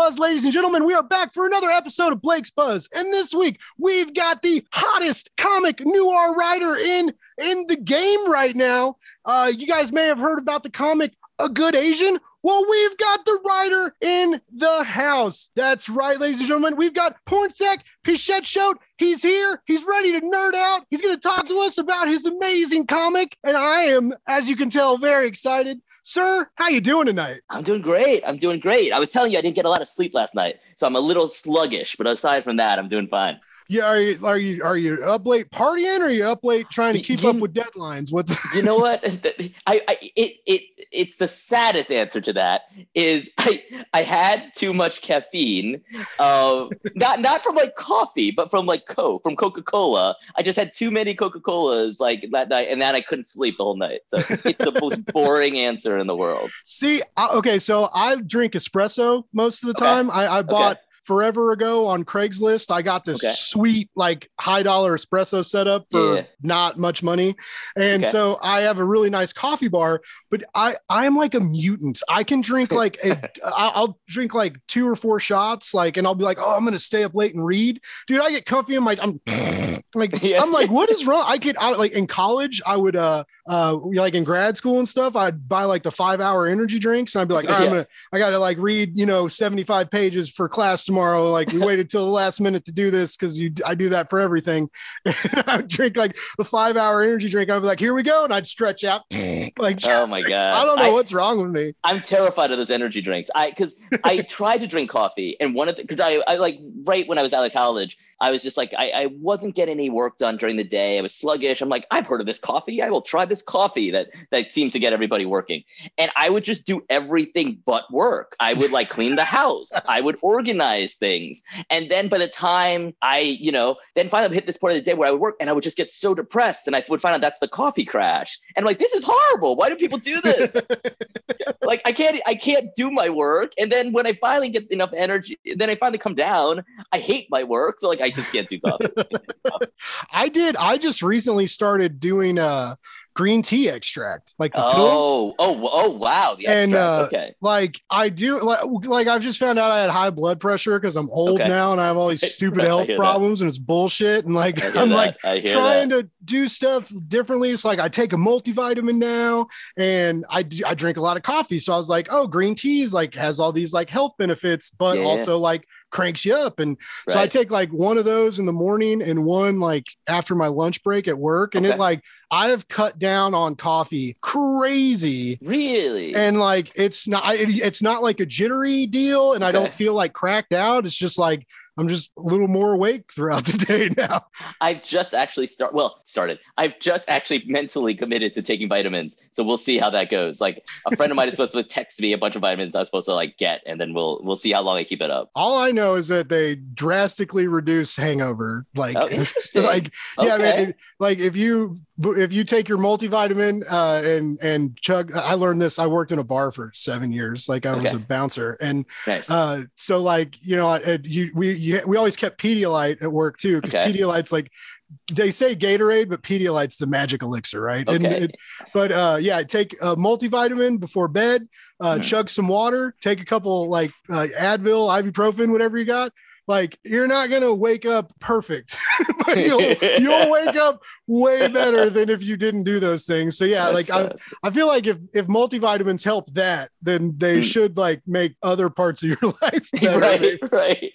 Buzz ladies and gentlemen, we are back for another episode of Blake's Buzz. And this week, we've got the hottest comic noir writer in in the game right now. Uh, you guys may have heard about the comic A Good Asian. Well, we've got the writer in the house. That's right, ladies and gentlemen. We've got Pornsec Pichette Shote. He's here. He's ready to nerd out. He's going to talk to us about his amazing comic. And I am, as you can tell, very excited. Sir, how you doing tonight? I'm doing great. I'm doing great. I was telling you I didn't get a lot of sleep last night, so I'm a little sluggish. But aside from that, I'm doing fine. Yeah, are you are you are you up late partying or are you up late trying to keep You- up with deadlines? What's You know what? I, I it it it's the saddest answer to that is I I had too much caffeine. Uh, not not from like coffee, but from like Coke, from Coca Cola. I just had too many Coca Colas like that night, and then I couldn't sleep the whole night. So it's the most boring answer in the world. See, I, okay, so I drink espresso most of the Okay. time. I, I bought forever ago on Craigslist. I got this Okay. sweet, like high dollar espresso setup for Yeah. not much money. And Okay. so I have a really nice coffee bar, but I I'm like a mutant. I can drink like I- I'll drink like two or four shots, like, and I'll be like, oh, I'm gonna stay up late and read. Dude, I get comfy. I'm like, I'm like, Yeah. I'm like, what is wrong? I could I, like in college, I would uh uh like in grad school and stuff, I'd buy like the five hour energy drinks and I'd be like, right, I'm gonna, I gotta like read, you know, 75 pages for class tomorrow. Like we waited till the last minute to do this because you I do that for everything. I would drink like the five hour energy drink. I'd be like, here we go, and I'd stretch out like Oh my god! I don't know what's wrong with me. I'm terrified of those energy drinks. I because I tried to drink coffee, and one of the because I, I like right when I was out of college, I was just like I, I wasn't getting any work done during the day. I was sluggish. I'm like I've heard of this coffee. I will try this coffee that that seems to get everybody working. And I would just do everything but work. I would like clean the house. I would organize things, and then by the time I you know then finally hit this point of the day where I would work, and I would just get so depressed, and I would find out that's the coffee crash. And I'm like this is horrible. Why do people do this? like I can't I can't do my work and then when I finally get enough energy then I finally come down I hate my work so like I just can't do coffee I did. I just recently started doing uh green tea extract, like the pills. oh oh oh wow the And, extract. uh, okay Like I do, like, like I've just found out I had high blood pressure because I'm old Okay. now and I have all these stupid health that. problems and it's bullshit. And like I I'm that. like trying that. to do stuff differently. It's like I take a multivitamin now and I do, I drink a lot of coffee. So I was like, oh, green tea is like has all these like health benefits, but Yeah. also like cranks you up. And so I take like one of those in the morning and one like after my lunch break at work. And Okay. it like I have cut down on coffee crazy. really And like it's not it, it's not like a jittery deal, and I don't feel like cracked out. It's just like I'm just a little more awake throughout the day now. I've just actually start well started. I've just actually mentally committed to taking vitamins. So we'll see how that goes. Like a friend of mine is supposed to text me a bunch of vitamins I'm supposed to like get and then we'll we'll see how long I keep it up. All I know is that they drastically reduce hangover. Like, oh like yeah, I mean, like if you if you take your multivitamin uh, and and chug, I learned this. I worked in a bar for seven years. Like I was a bouncer, and nice uh, so like you know, I- you we you, we always kept Pedialyte at work too because Okay. Pedialyte's like they say Gatorade, but Pedialyte's the magic elixir, right? And okay it- but uh, yeah, take a multivitamin before bed, uh, Mhm. chug some water, take a couple like uh, Advil, ibuprofen, whatever you got. Like you're not gonna wake up perfect, but you'll you'll wake up way better than if you didn't do those things. So yeah, That's like I. I feel like if if multivitamins help that, then they Mm. should like make other parts of your life better. right, right.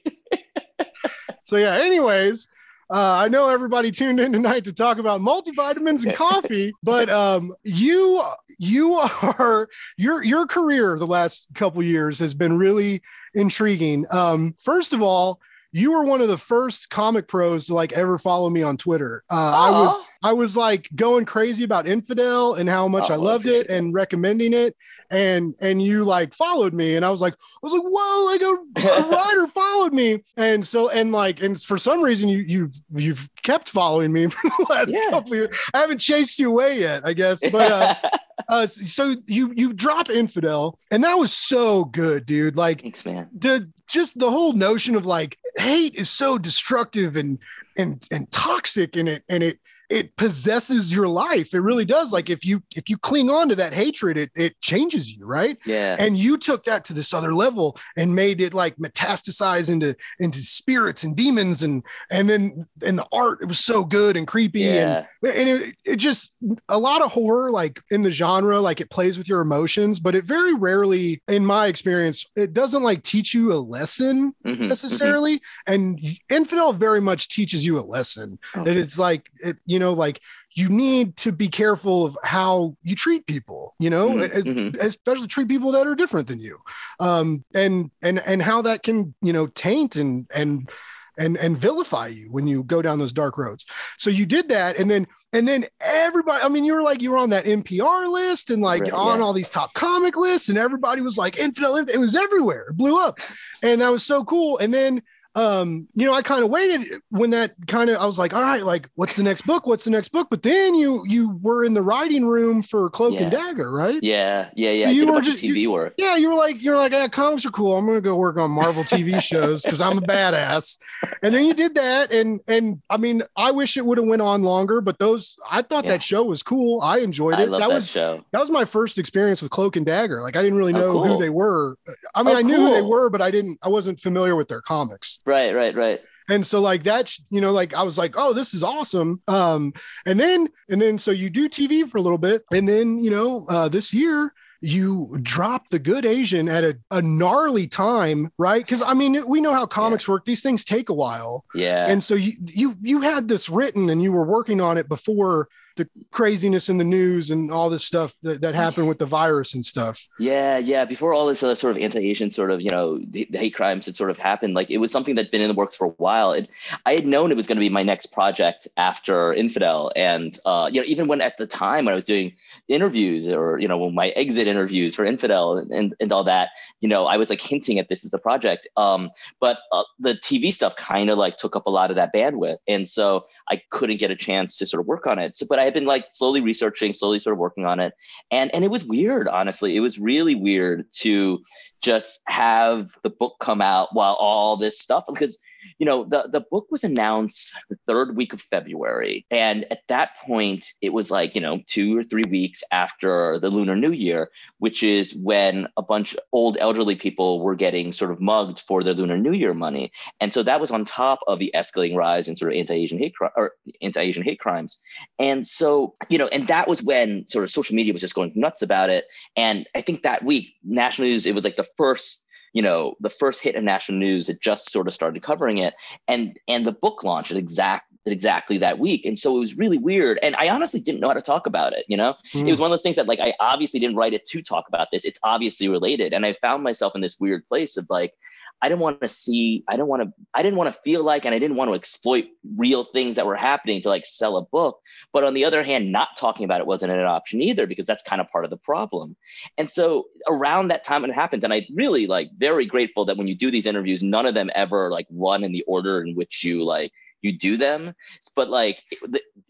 So yeah, anyways, uh, I know everybody tuned in tonight to talk about multivitamins and coffee, but um, you you are your your career the last couple years has been really intriguing. Um, first of all, you were one of the first comic pros to like ever follow me on Twitter. Uh, I was I was like going crazy about Infidel and how much I Oh, loved it and recommending it. And and you like followed me, and I was like, I was like, whoa, like a, a writer followed me. And so and like and for some reason you you you've kept following me for the last Yeah. couple of years. I haven't chased you away yet, I guess. But uh, uh so you you drop Infidel, and that was so good, dude. Like Thanks, man. the just the whole notion of like hate is so destructive and and and toxic and it and it it possesses your life it really does like if you if you cling on to that hatred it it changes you right Yeah. and you took that to this other level and made it like metastasize into into spirits and demons and and then and the art it was so good and creepy and yeah. and it, it just a lot of horror like in the genre like it plays with your emotions but it very rarely in my experience it doesn't like teach you a lesson Mhm, mhm. necessarily and infidel very much teaches you a lesson Oh. that it's like it you know like you need to be careful of how you treat people you know Mhm, as- mhm. especially treat people that are different than you. Um and and and how that can you know taint and and and and vilify you when you go down those dark roads. So you did that and then and then everybody i mean you were like you were on that npr list and like Right, on yeah. all these top comic lists and everybody was like infidel it was everywhere. It blew up. And that was so cool. And then um you know i kind of waited when that kind of i was like all right like what's the next book what's the next book but then you you were in the writing room for cloak and dagger right Yeah, yeah, yeah. So you were just- TV work. yeah, you were like, you're like, yeah, comics are cool. I'm gonna go work on Marvel TV shows because I'm a badass. And then you did that, and and I mean, I wish it would have went on longer, but those I thought Yeah. that show was cool. I enjoyed it. I love that that, was show. that was my first experience with Cloak and Dagger. Like I didn't really Oh, know who they were. I mean, Oh, I knew who they were, but I didn't. I wasn't familiar with their comics. Right, right, right. And so like that, you know, like I was like, oh, this is awesome. Um, and then and then so you do TV for a little bit, and then you know, uh, this year you drop the good Asian at a, a gnarly time, right? Because I mean, we know how comics work; these things take a while, Yeah. and so you you you had this written and you were working on it before the craziness in the news and all this stuff that, that happened with the virus and stuff. Yeah, yeah. Before all this other sort of anti-Asian sort of, you know, the hate crimes had sort of happened, like it was something that'd been in the works for a while. And I had known it was going to be my next project after Infidel. And uh, you know, even when at the time when I was doing interviews or you know, my exit interviews for Infidel and, and, and all that, you know, I was like hinting at this is the project. Um, but uh, the TV stuff kind of like took up a lot of that bandwidth, and so I couldn't get a chance to sort of work on it. So, but I had been like slowly researching, slowly sort of working on it. And and it was weird honestly. It was really weird to just have the book come out while all this stuff because you know the the book was announced the third week of february. And at that point it was like you know two or three weeks after the lunar new year which is when a bunch of old elderly people were getting sort of mugged for their lunar new year money. And so that was on top of the escalating rise in sort of anti-asian hate crime or anti-asian hate crimes. And so, you know, and that was when sort of social media was just going nuts about it. And I think that week, national news, it was like the first, you know, the first hit of national news it just sort of started covering it. And and the book launched at exact exactly that week. And so it was really weird. And I honestly didn't know how to talk about it, you know? It was hmm. one of those things that like I obviously didn't write it to talk about this. It's obviously related. And I found myself in this weird place of like, I didn't want to see, I didn't want to, I didn't want to feel like, and I didn't want to exploit real things that were happening to like sell a book. But on the other hand, not talking about it wasn't an option either because that's kind of part of the problem. And so around that time it happens, and I really like very grateful that when you do these interviews, none of them ever like run in the order in which you like you do them. But like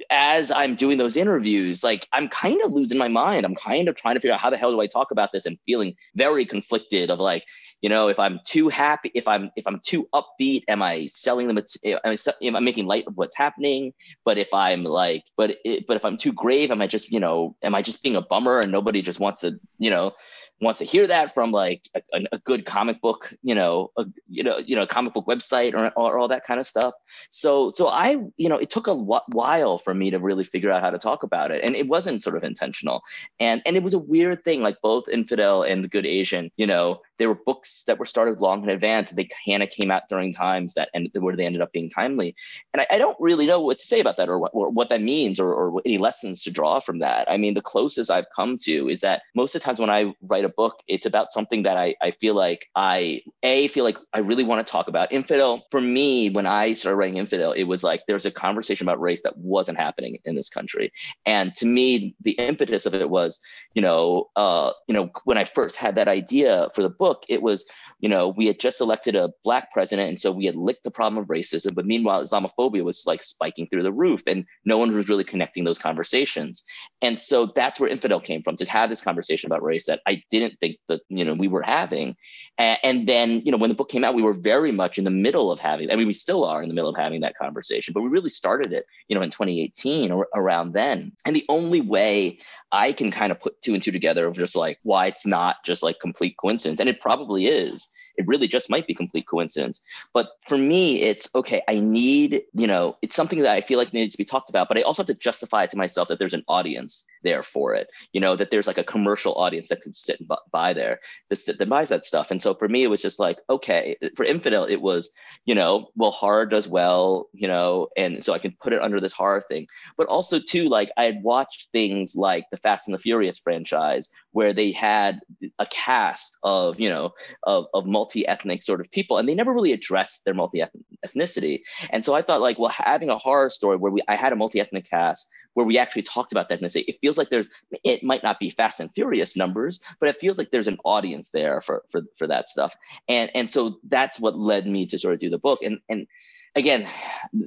as I'm doing those interviews, like I'm kind of losing my mind. I'm kind of trying to figure out how the hell do I talk about this and feeling very conflicted of like, you know, if I'm too happy, if I'm if I'm too upbeat, am I selling them? Am I, am I making light of what's happening? But if I'm like, but it, but if I'm too grave, am I just you know, am I just being a bummer and nobody just wants to you know, wants to hear that from like a, a good comic book, you know, a, you know, you know, comic book website or, or all that kind of stuff. So, so I, you know, it took a while for me to really figure out how to talk about it, and it wasn't sort of intentional, and and it was a weird thing. Like both Infidel and The Good Asian, you know, there were books that were started long in advance. They kind of came out during times that and where they ended up being timely. And I, I don't really know what to say about that or what, or what that means or, or any lessons to draw from that. I mean, the closest I've come to is that most of the times when I write a book, it's about something that I, I feel like I a feel like I really want to talk about. Infidel for me, when I started writing Infidel, it was like there's a conversation about race that wasn't happening in this country. And to me, the impetus of it was, you know, uh, you know, when I first had that idea for the book book, it was, you know, we had just elected a black president. And so we had licked the problem of racism. But meanwhile, Islamophobia was like spiking through the roof and no one was really connecting those conversations. And so that's where Infidel came from to have this conversation about race that I didn't think that, you know, we were having. And, then, you know, when the book came out, we were very much in the middle of having, I mean, we still are in the middle of having that conversation, but we really started it, you know, in 2018 or around then. And the only way I can kind of put two and two together of just like why it's not just like complete coincidence. And it probably is it really just might be complete coincidence. But for me, it's okay, I need, you know, it's something that I feel like needs to be talked about, but I also have to justify it to myself that there's an audience there for it, you know, that there's like a commercial audience that could sit by there that, that buys that stuff. And so for me, it was just like, okay, for Infidel, it was, you know, well, horror does well, you know, and so I can put it under this horror thing. But also, too, like I had watched things like the Fast and the Furious franchise where they had a cast of, you know, of, of multi multi-ethnic sort of people and they never really addressed their multi-ethnicity and so i thought like well having a horror story where we i had a multi-ethnic cast where we actually talked about that ethnicity it feels like there's it might not be fast and furious numbers but it feels like there's an audience there for for for that stuff. And and so that's what led me to sort of do the book. And and again,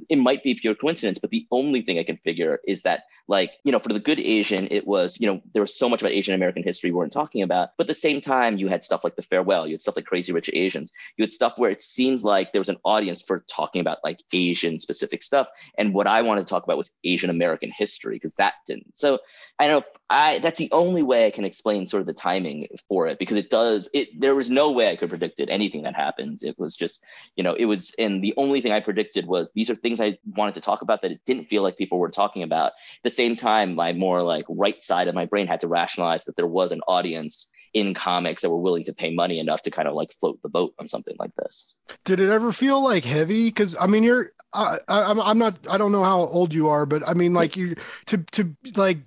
it might be pure coincidence, but the only thing I can figure is that, like, you know, for the good Asian, it was, you know, there was so much about Asian American history we weren't talking about. But at the same time, you had stuff like The Farewell, you had stuff like Crazy Rich Asians, you had stuff where it seems like there was an audience for talking about like Asian specific stuff. And what I wanted to talk about was Asian American history because that didn't. So I don't know. I that's the only way I can explain sort of the timing for it because it does it. There was no way I could predict it. Anything that happens, it was just, you know, it was. And the only thing I predicted predicted was these are things I wanted to talk about that it didn't feel like people were talking about. At the same time, my more like right side of my brain had to rationalize that there was an audience in comics that were willing to pay money enough to kind of like float the boat on something like this. Did it ever feel like heavy? Because I mean, you're I, I'm I'm not I don't know how old you are, but I mean, like you to to like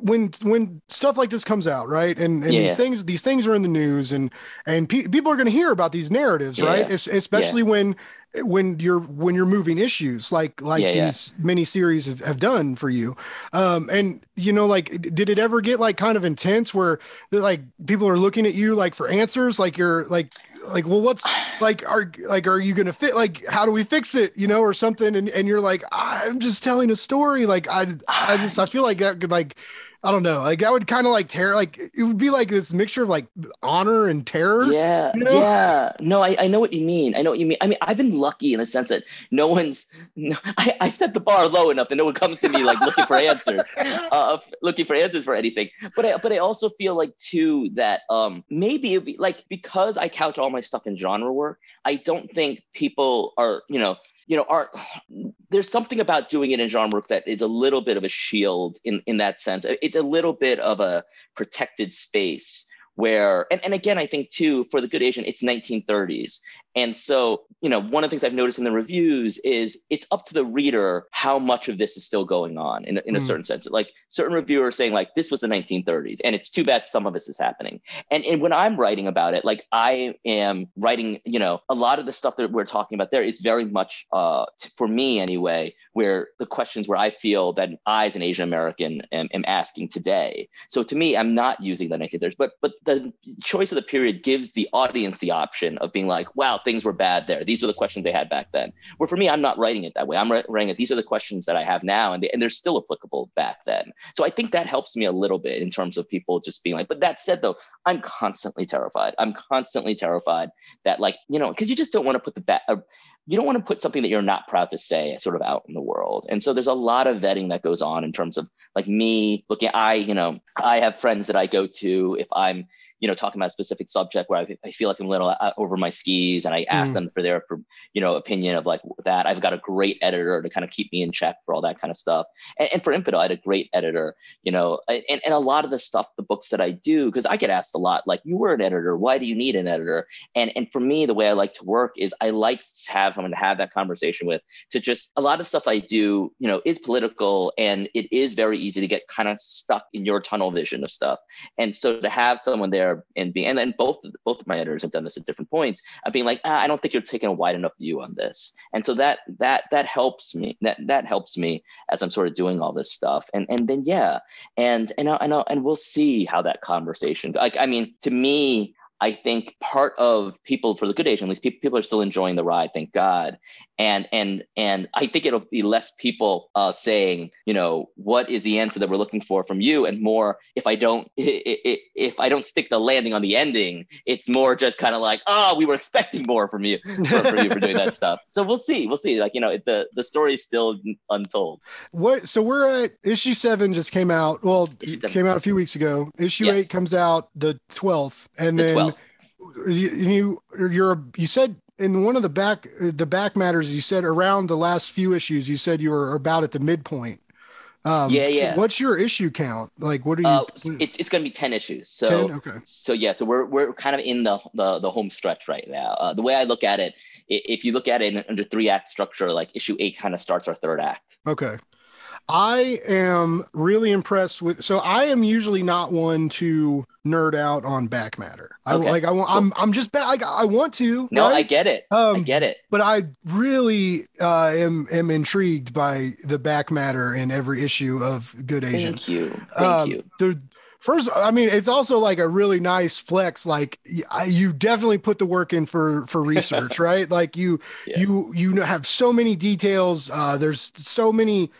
when when stuff like this comes out, right? And, and yeah. these things these things are in the news, and and pe- people are going to hear about these narratives, yeah. right? Es- especially yeah. when when you're when you're moving issues like like yeah, these yeah. mini series have, have done for you. Um and you know like did it ever get like kind of intense where like people are looking at you like for answers? Like you're like like well what's like are like are you gonna fit like how do we fix it? You know or something. And, and you're like i'm just telling a story. Like i i just i feel like that could like I don't know. Like that would kind of like terror. Like it would be like this mixture of like honor and terror. Yeah, you know? yeah. No, I, I know what you mean. I know what you mean. I mean, I've been lucky in the sense that no one's. No, I, I set the bar low enough that no one comes to me like looking for answers, uh, looking for answers for anything. But I but I also feel like too that um maybe it'd be like because I couch all my stuff in genre work. I don't think people are you know you know, there's something about doing it in work that is a little bit of a shield in, in that sense. It's a little bit of a protected space where, and, and again, I think too, for the good Asian, it's 1930s. And so, you know, one of the things I've noticed in the reviews is it's up to the reader how much of this is still going on in, in a mm. certain sense. Like certain reviewers saying like this was the 1930s and it's too bad some of this is happening. And, and when I'm writing about it, like I am writing, you know, a lot of the stuff that we're talking about there is very much uh, for me anyway, where the questions where I feel that I as an Asian American am, am asking today. So to me, I'm not using the 1930s, but but the choice of the period gives the audience the option of being like, wow, things were bad there. These are the questions they had back then. Where for me, I'm not writing it that way. I'm writing it. These are the questions that I have now, and, they, and they're still applicable back then. So I think that helps me a little bit in terms of people just being like. But that said, though, I'm constantly terrified. I'm constantly terrified that, like, you know, because you just don't want to put the bat. Uh, you don't want to put something that you're not proud to say sort of out in the world. And so there's a lot of vetting that goes on in terms of like me looking. I, you know, I have friends that I go to if I'm you know, talking about a specific subject where I, I feel like I'm a little uh, over my skis and I ask mm. them for their, you know, opinion of like that. I've got a great editor to kind of keep me in check for all that kind of stuff. And, and for Infidel, I had a great editor, you know, and, and a lot of the stuff, the books that I do, because I get asked a lot, like, you were an editor, why do you need an editor? And and for me, the way I like to work is I like to have someone to have that conversation with to just a lot of stuff I do, you know, is political and it is very easy to get kind of stuck in your tunnel vision of stuff. And so to have someone there and be and then both both of my editors have done this at different points of being like, ah, I don't think you're taking a wide enough view on this. And so that that that helps me. That that helps me as I'm sort of doing all this stuff. And and then yeah, and and I know and we'll see how that conversation. Like I mean, to me, I think part of people for the good age, at least people, people are still enjoying the ride, thank God. And and and I think it'll be less people uh, saying, you know, what is the answer that we're looking for from you, and more if I don't if I don't stick the landing on the ending, it's more just kind of like, oh, we were expecting more from you for, for you for doing that stuff. So we'll see, we'll see. Like you know, the the story is still untold. What? So we're at issue seven just came out. Well, came out a few weeks ago. Issue yes. eight comes out the twelfth, and the then. 12th you, you you're you said in one of the back the back matters you said around the last few issues you said you were about at the midpoint. Um, yeah yeah. What's your issue count? Like what are you uh, it's, it's gonna be 10 issues. So 10? okay. so yeah so we're we're kind of in the the, the home stretch right now. Uh, the way i look at it if you look at it under three act structure like issue eight kind of starts our third act. Okay I am really impressed with. So I am usually not one to nerd out on back matter. I okay. like. I want. I'm. I'm just like I want to. No, right? I get it. Um, I get it. But I really uh, am am intrigued by the back matter in every issue of Good Asian. Thank you. Thank um, you. The, First, I mean, it's also like a really nice flex. Like you definitely put the work in for for research, right? Like you yeah. you you have so many details. Uh, there's so many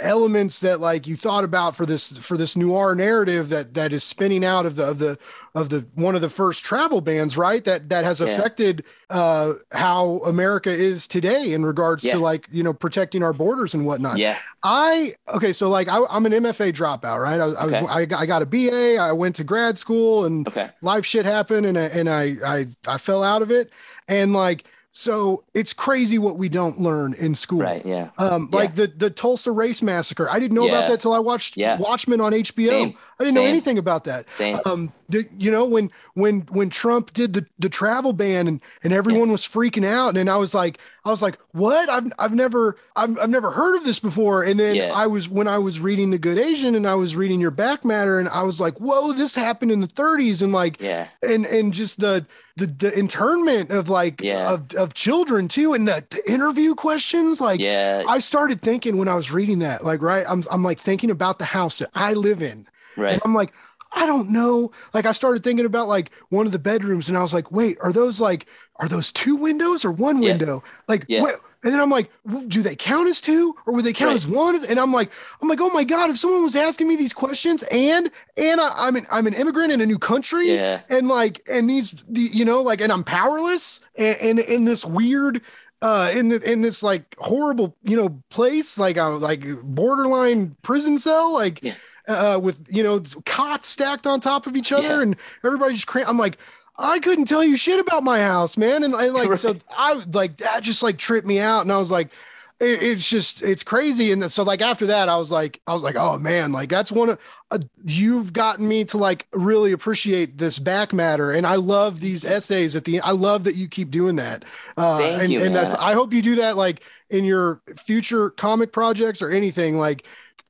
elements that like you thought about for this for this noir narrative that that is spinning out of the of the of the one of the first travel bans right that that has yeah. affected uh how america is today in regards yeah. to like you know protecting our borders and whatnot yeah i okay so like I, am an mfa dropout right I, okay. I, I, I got a ba i went to grad school and okay. life shit happened and, and I, I i fell out of it and like so it's crazy what we don't learn in school. Right. Yeah. Um, like yeah. the the Tulsa race massacre. I didn't know yeah. about that till I watched yeah. Watchmen on HBO. Same. I didn't Same. know anything about that. Same. Um, the, you know when when when Trump did the, the travel ban and and everyone was freaking out and I was like I was like what I've I've never I've, I've never heard of this before and then. I was when I was reading the Good Asian and I was reading your back matter and I was like whoa this happened in the 30s and like yeah and and just the the, the internment of like yeah. of, of children too and the, the interview questions like yeah I started thinking when I was reading that like right I'm I'm like thinking about the house that I live in right and I'm like I don't know. Like I started thinking about like one of the bedrooms and I was like, wait, are those like, are those two windows or one yeah. window? Like, yeah. What? And then I'm like, do they count as two or would they count right. as one? And I'm like, I'm like, oh my God, if someone was asking me these questions and, and I, am an, I'm an immigrant in a new country yeah. and like, and these, the, you know, like, and I'm powerless and, and in this weird, uh in the in this like horrible you know place like a like borderline prison cell like yeah uh, with you know cots stacked on top of each other, yeah. and everybody just cram. I'm like, I couldn't tell you shit about my house, man, and, and like right. so I like that just like tripped me out, and I was like. It, it's just it's crazy. And so like after that i was like i was like oh man like that's one of uh, you've gotten me to like really appreciate this back matter. And i love these essays at the end i love that you keep doing that. Uh Thank and, you, and that's i hope you do that like in your future comic projects or anything. Like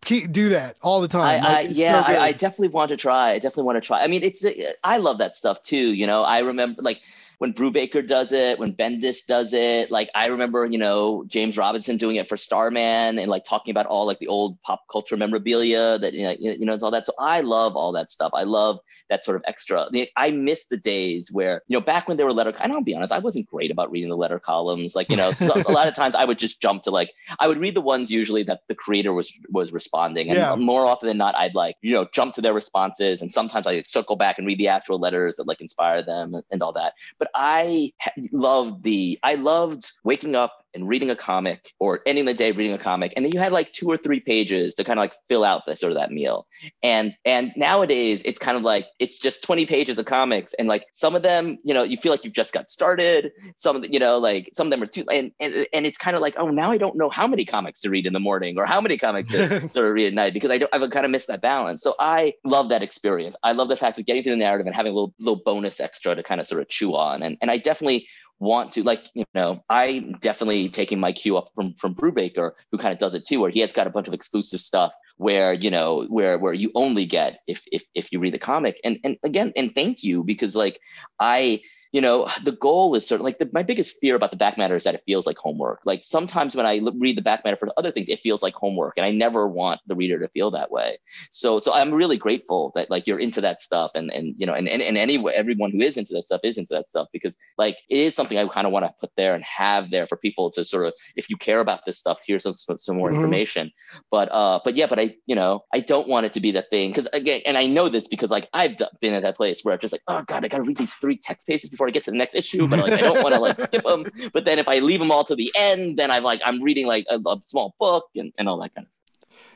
keep do that all the time. I, like, I, yeah, I, I, definitely want to try. I definitely want to try. I mean, it's I love that stuff too. You know, I remember like when Brubaker does it, when Bendis does it. Like I remember, you know, James Robinson doing it for Starman and like talking about all like the old pop culture memorabilia that you know, you know, it's all that. So I love all that stuff. I love that sort of extra. I miss the days where, you know, back when there were letter, and I'll be honest, I wasn't great about reading the letter columns. Like, you know, so, a lot of times I would just jump to like, I would read the ones usually that the creator was was responding. And yeah. more often than not, I'd like, you know, jump to their responses. And sometimes I'd circle back and read the actual letters that like inspire them and, and all that. But I loved the, I loved waking up and reading a comic or ending the day reading a comic and then you had like two or three pages to kind of like fill out the sort of that meal. And and nowadays it's kind of like it's just 20 pages of comics and like some of them you know you feel like you've just got started. Some of the you know like some of them are too and and, and it's kind of like oh now i don't know how many comics to read in the morning or how many comics to sort of read at night because i don't i've kind of missed that balance. So i love that experience. I love the fact of getting through the narrative and having a little little bonus extra to kind of sort of chew on. And and i definitely want to like you know i definitely taking my cue up from from brubaker who kind of does it too where he has got a bunch of exclusive stuff where you know where where you only get if if if you read the comic. And and again and thank you because like i you know, the goal is sort of like the, my biggest fear about the back matter is that it feels like homework. Like sometimes when I read the back matter for other things, it feels like homework, and I never want the reader to feel that way. So, so I'm really grateful that like you're into that stuff, and and you know, and and, and anyway, everyone who is into that stuff is into that stuff because like it is something I kind of want to put there and have there for people to sort of, if you care about this stuff, here's some some more mm-hmm. information. But uh, but yeah, but I you know I don't want it to be that thing because again, and I know this because like I've been at that place where I'm just like, oh god, I got to read these three text pages before before I get to the next issue, but like I don't want to like skip them. But then if I leave them all to the end, then I'm like I'm reading like a, a small book and, and all that kind of stuff.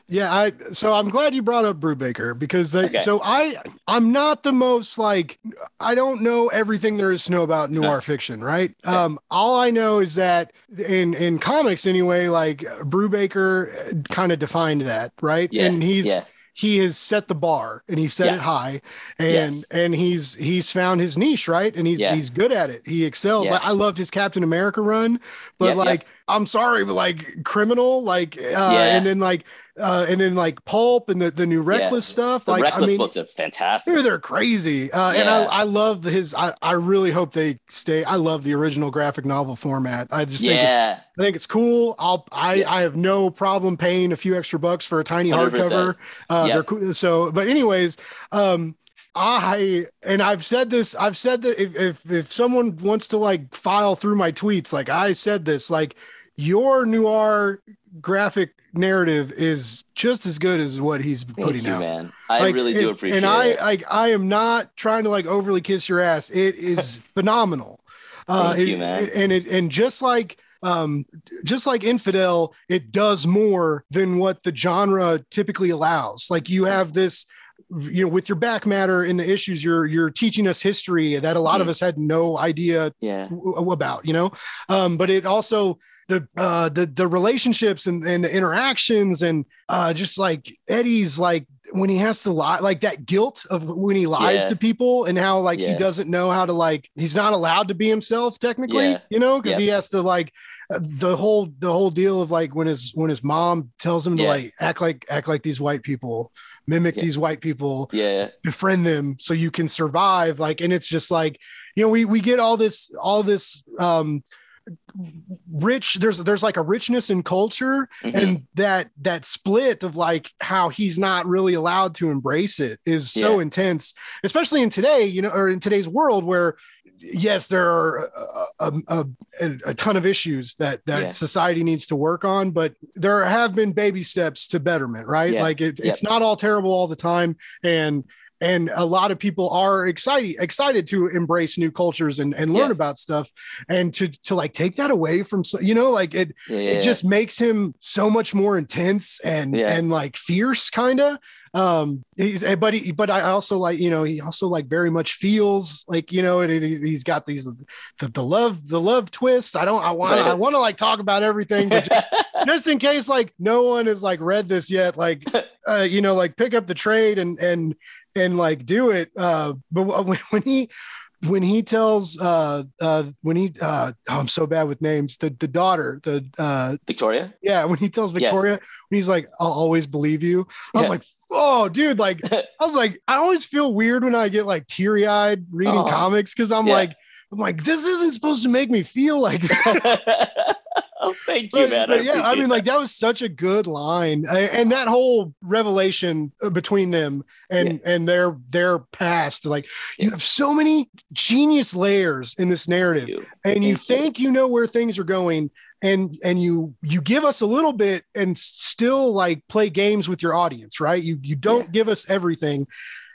Yeah, I so I'm glad you brought up Brubaker because they, okay. so I I'm not the most like I don't know everything there is to know about noir no. fiction, right? Okay. Um all I know is that in in comics anyway, like Brubaker kind of defined that, right? Yeah. And he's yeah he has set the bar and he set yeah. it high and yes. and he's he's found his niche right and he's yeah. he's good at it he excels yeah. I, I, loved his captain america run but like i'm sorry but like criminal like uh and then like uh, and then like Pulp and the, the new Reckless yeah. stuff. The like Reckless I mean, books are fantastic. They're, they're crazy, uh, yeah. and I, I love his. I, I really hope they stay. I love the original graphic novel format. I just think yeah. it's, I think it's cool. I'll I. I have no problem paying a few extra bucks for a tiny 100%. hardcover. Uh, yep. They're cool. So, but anyways, um, I and I've said this. I've said that if, if if someone wants to like file through my tweets, like I said this, like your noir graphic narrative is just as good as what he's Thank putting you, out. Man, I like, really do appreciate. It. And I, like, I am not trying to like overly kiss your ass. It is phenomenal. Uh, Thank you, man. It, and it and just like um, just like infidel, it does more than what the genre typically allows. Like you have this you know with your back matter in the issues you're you're teaching us history that a lot mm-hmm. of us had no idea yeah. w- about you know um, but it also the uh the the relationships and, and the interactions and uh just like Eddie's like when he has to lie like that guilt of when he lies yeah. to people and how like yeah. he doesn't know how to like he's not allowed to be himself technically yeah. you know because he has to like uh, the whole the whole deal of like when his when his mom tells him to like act like act like these white people mimic these white people yeah befriend them so you can survive like and it's just like you know we we get all this all this um rich there's there's like a richness in culture mm-hmm. and that that split of like how he's not really allowed to embrace it is so yeah. intense especially in today you know or in today's world where yes there are a, a, a, a ton of issues that that yeah. society needs to work on but there have been baby steps to betterment right yeah. like it, it's not all terrible all the time and and a lot of people are excited excited to embrace new cultures and, and learn yeah. about stuff and to to like take that away from you know like it yeah, yeah, it just makes him so much more intense and and like fierce kind of um he's eh, but he but i also like you know he also like very much feels like you know and he's got these the, the love the love twist. I don't i want i want to like talk about everything but just just in case like no one has like read this yet like uh you know like pick up the trade and and and like do it. Uh, but when, when he when he tells uh uh when he uh oh, I'm so bad with names the the daughter the uh Victoria yeah when he tells Victoria yeah. when he's like I'll always believe you I was like oh dude like I was like I always feel weird when I get like teary eyed reading uh-huh. comics because I'm yeah. like I'm like this isn't supposed to make me feel like oh, thank you, man. But I yeah, I mean, that. like that was such a good line, and that whole revelation uh, between them and yeah. and their their past. Like you have so many genius layers in this narrative, you. and you think you. you know where things are going, and and you you give us a little bit and still like play games with your audience, right? You you don't yeah. give us everything.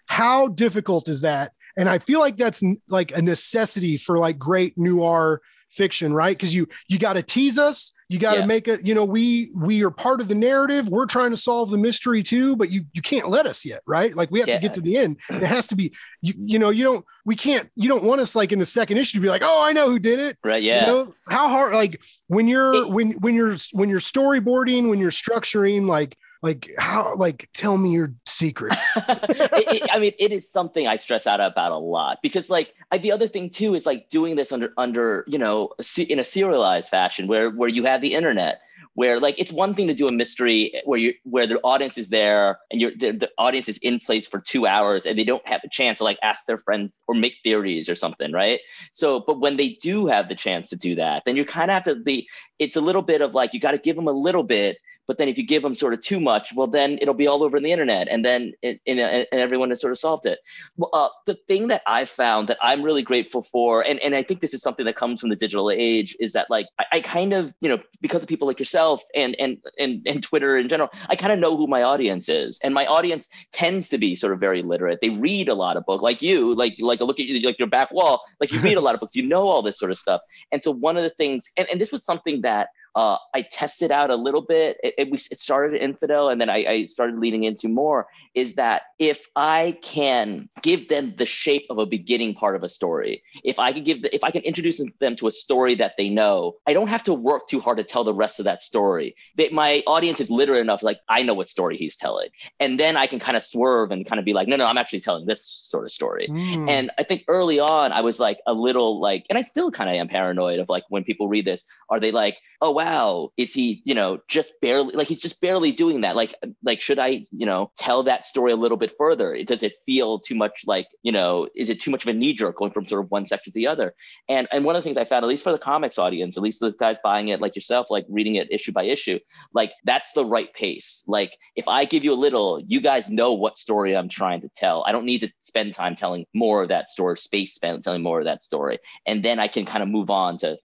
How difficult is that? And I feel like that's like a necessity for like great noir fiction, right? Because you you got to tease us, You got to Yeah. make it, you know, we we are part of the narrative. We're trying to solve the mystery too, but you you can't let us yet, right? Like we have Yeah. to get to the end. It has to be you you know, you don't we can't you don't want us like in the second issue to be like, "Oh, I know who did it." right yeah You know, how hard like when you're when when you're when you're storyboarding, when you're structuring like like how like tell me your secrets. it, it- I mean, it is something I stress out about a lot because, like, I, the other thing too is like doing this under under you know in a serialized fashion where where you have the internet. Where like it's one thing to do a mystery where you where the audience is there and you're the, the audience is in place for two hours and they don't have a chance to like ask their friends or make theories or something, right? So, but when they do have the chance to do that, then you kind of have to be. It's a little bit of like you got to give them a little bit, but then if you give them sort of too much, well, then it'll be all over the internet, and then it, and, and everyone has sort of solved it. Well, uh, the thing that I found that I'm really grateful for, and, and I think this is something that comes from the digital age, is that like I, I kind of you know because of people like yourself and and and and Twitter in general, I kind of know who my audience is, and my audience tends to be sort of very literate. They read a lot of books, like you, like like a look at you, like your back wall, like you read a lot of books, you know all this sort of stuff. And so one of the things, and, and this was something that uh, I tested out a little bit. It, it, it started Infidel, and then I, I started leaning into more. Is that if I can give them the shape of a beginning part of a story, if I can give, the, if I can introduce them to a story that they know, I don't have to work too hard to tell the rest of that story. They, my audience is literate enough, like I know what story he's telling, and then I can kind of swerve and kind of be like, no, no, I'm actually telling this sort of story. Mm. And I think early on, I was like a little like, and I still kind of am paranoid of like when people read this, are they like, oh wow, is he, you know, just barely like he's just barely doing that? Like, like should I, you know, tell that story a little bit further? Does it feel too much like, you know, is it too much of a knee jerk going from sort of one section to the other? And and one of the things I found, at least for the comics audience, at least the guys buying it like yourself, like reading it issue by issue, like that's the right pace. Like if I give you a little, you guys know what story I'm trying to tell. I don't need to spend time telling more of that story, space spent telling more of that story, and then I can kind of move on to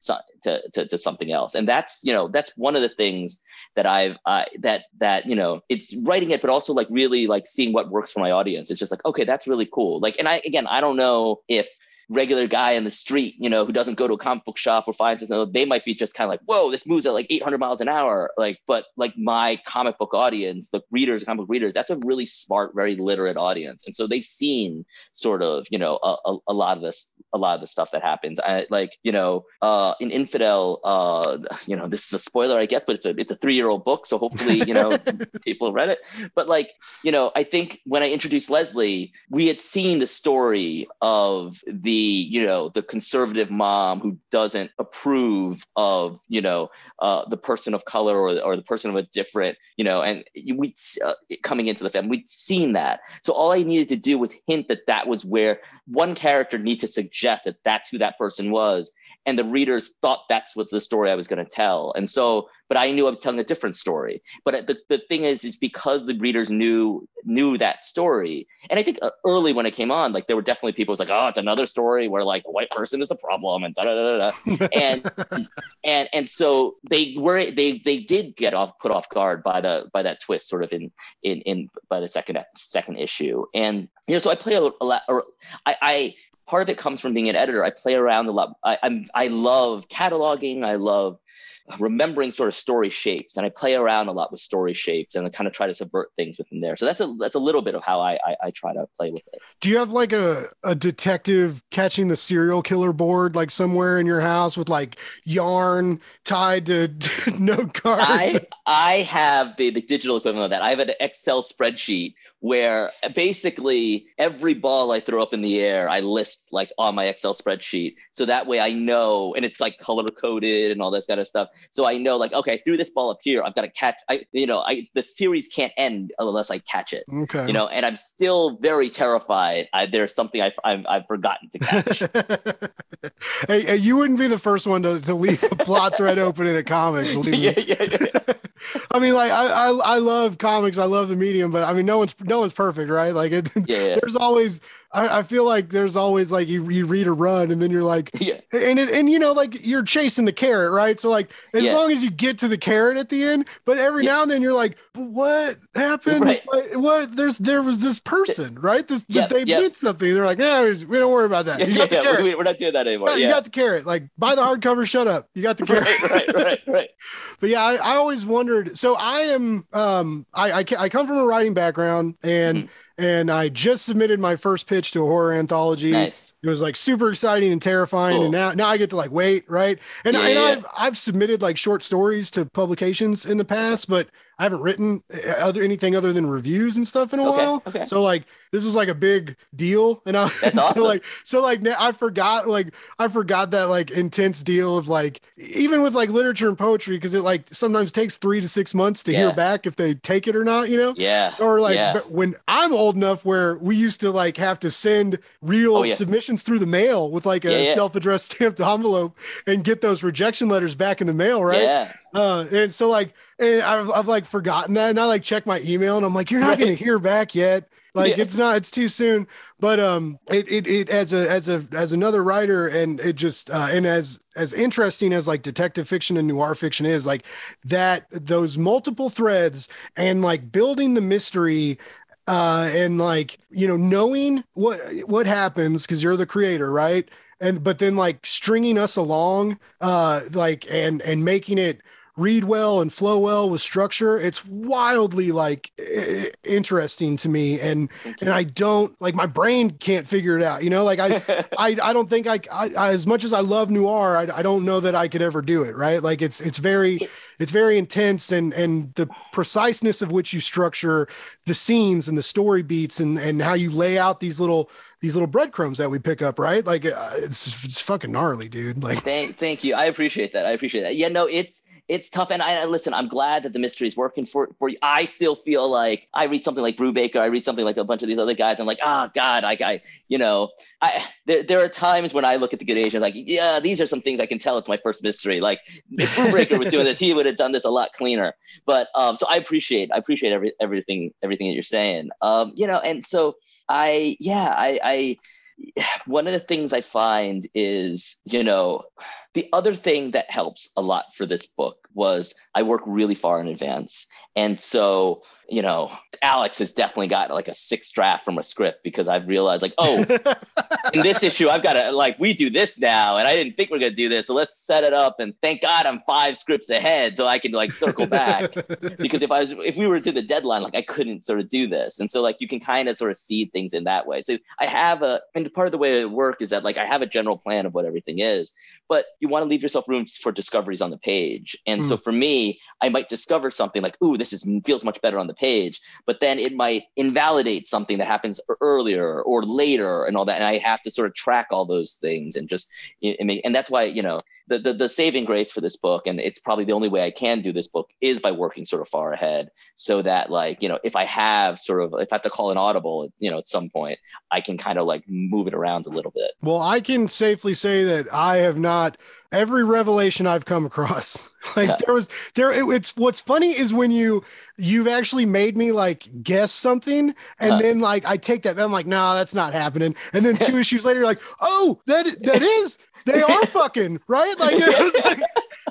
to, to, to something else. And that's you know that's one of the things that I've uh, that that you know it's writing it, but also like really like seeing what works for my audience. It's just like okay, that's really cool. Like, and I again, I don't know if regular guy in the street, you know, who doesn't go to a comic book shop or finds this, they might be just kind of like, whoa, this moves at like 800 miles an hour. Like, but like my comic book audience, the readers, comic book readers, that's a really smart, very literate audience, and so they've seen sort of, you know, a, a, a lot of this, a lot of the stuff that happens. I like, you know, uh, in Infidel, uh, you know, this is a spoiler, I guess, but it's a it's a three year old book, so hopefully, you know, people read it. But like, you know, I think when I introduced Leslie, we had seen the story of the you know the conservative mom who doesn't approve of you know uh, the person of color or, or the person of a different you know and we uh, coming into the family we'd seen that. So all i needed to do was hint that that was where one character needed to suggest that that's who that person was and the readers thought that's what the story i was going to tell. And so but i knew i was telling a different story. But the, the thing is is because the readers knew knew that story and i think uh, early when it came on like there were definitely people was like oh it's another story where like the white person is a problem and da da da da. And and and so they were they they did get off put off guard by the by that twist sort of in in in by the second second issue. And you know so i play a, a lot or i i part of it comes from being an editor. I play around a lot. I, i'm i love cataloging. I love remembering sort of story shapes and i play around a lot with story shapes and i kind of try to subvert things within there. So that's a that's a little bit of how i i, I try to play with it. Do you have like a, a detective catching the serial killer board like somewhere in your house with like yarn tied to, to note cards? I I have the, the digital equivalent of that. I have an Excel spreadsheet where basically every ball I throw up in the air, I list like on my Excel spreadsheet. So that way I know, and it's like color coded and all this kind of stuff. So I know like, okay, I threw this ball up here. I've got to catch. I you know, I the series can't end unless I catch it. okay. You know, and I'm still very terrified. I, there's something I've, I've I've forgotten to catch. hey, hey, you wouldn't be the first one to, to leave a plot thread open in a comic, believe me. yeah, yeah, yeah. I mean, like I, I I love comics, I love the medium, but I mean, no one's no one's perfect, right? Like it, Yeah, yeah. there's always I, I feel like there's always like you, you read a run and then you're like, yeah. and it, and you know like you're chasing the carrot, right? So like as Yeah. long as you get to the carrot at the end, but every Yeah. now and then you're like, what happened? Right. What, what? There's there was this person, right? This Yep, they yep. did something. They're like, yeah, we don't worry about that. Yeah, You got the yeah, we, we're not doing that anymore. Yeah, You got the carrot. Like buy the hardcover. Shut up. You got the carrot. right, right, right, right. But yeah, I, I always wondered. So I am, um, I, I, I come from a writing background, and Mm-hmm. And I just submitted my first pitch to a horror anthology. Nice. It was like super exciting and terrifying, Cool. and now now I get to like wait, right? And, Yeah, and yeah, I've I've submitted like short stories to publications in the past, but I haven't written uh, other anything other than reviews and stuff in a Okay, while. okay. So like this was like a big deal, and I That's so awesome. like so like now I forgot like I forgot that like intense deal of like even with like literature and poetry because it like sometimes takes three to six months to hear back if they take it or not, you know Yeah. or like yeah. but when I'm old enough where we used to like have to send real Oh, yeah. submissions through the mail with like a Yeah, yeah. self-addressed stamped envelope and get those rejection letters back in the mail, right? Yeah. Uh, and so like and I've, I've like forgotten that and I like check my email and I'm like, you're not Right. gonna hear back yet. Like Yeah. it's not, it's too soon. But um it it, it as a as a as another writer and it just uh and as as interesting as like detective fiction and noir fiction is, like that those multiple threads and like building the mystery uh and like you know knowing what what happens because you're the creator right and but then like stringing us along uh like and and making it read well and flow well with structure it's wildly like interesting to me and and i don't like my brain can't figure it out you know like i I, I don't think I, I, I as much as I love noir, I, I don't know that I could ever do it. Right? Like it's it's very it's very intense and and the preciseness of which you structure the scenes and the story beats and and how you lay out these little these little breadcrumbs that we pick up. Right? Like uh, it's it's fucking gnarly, dude. Like Thank, thank you. I appreciate that. I appreciate that. Yeah, no, it's it's tough, and I I- listen. I'm glad that the mystery is working for for you. I still feel like I read something like Brubaker. I read something like a bunch of these other guys. I'm like, oh God, like I, you know, I there there are times when I look at the Good Asian, like, yeah, these are some things I can tell it's my first mystery. Like if Brubaker was doing this, he would have done this a lot cleaner. But um, so I appreciate I appreciate every everything everything that you're saying. Um, you know, and so I yeah I I one of the things I find is, you know, the other thing that helps a lot for this book was I work really far in advance. And so, you know, Alex has definitely got like a sixth draft from a script because I've realized, like, oh, in this issue, I've got to, like, we do this now. And I didn't think we are going to do this. So let's set it up. And thank God I'm five scripts ahead so I can, like, circle back because if I was if we were to the deadline, like I couldn't sort of do this. And so like you can kind of sort of seed things in that way. So I have a and part of the way it work is that like I have a general plan of what everything is, but you want to leave yourself room for discoveries on the page. And so hmm. for me, I might discover something like, ooh, this is feels much better on the page, but then it might invalidate something that happens earlier or later and all that. And I have to sort of track all those things and just and that's why, you know, the, the the saving grace for this book and it's probably the only way i can do this book is by working sort of far ahead so that like you know if i have sort of if i have to call an audible you know at some point i can kind of like move it around a little bit Well, I can safely say that I have not every revelation I've come across. Like Yeah. there was there it- it's what's funny is when you you've actually made me like guess something and Huh. then like I take that I'm like, no, that's not happening. And then two issues later, you're like, oh, that that is they are fucking right. Like it was like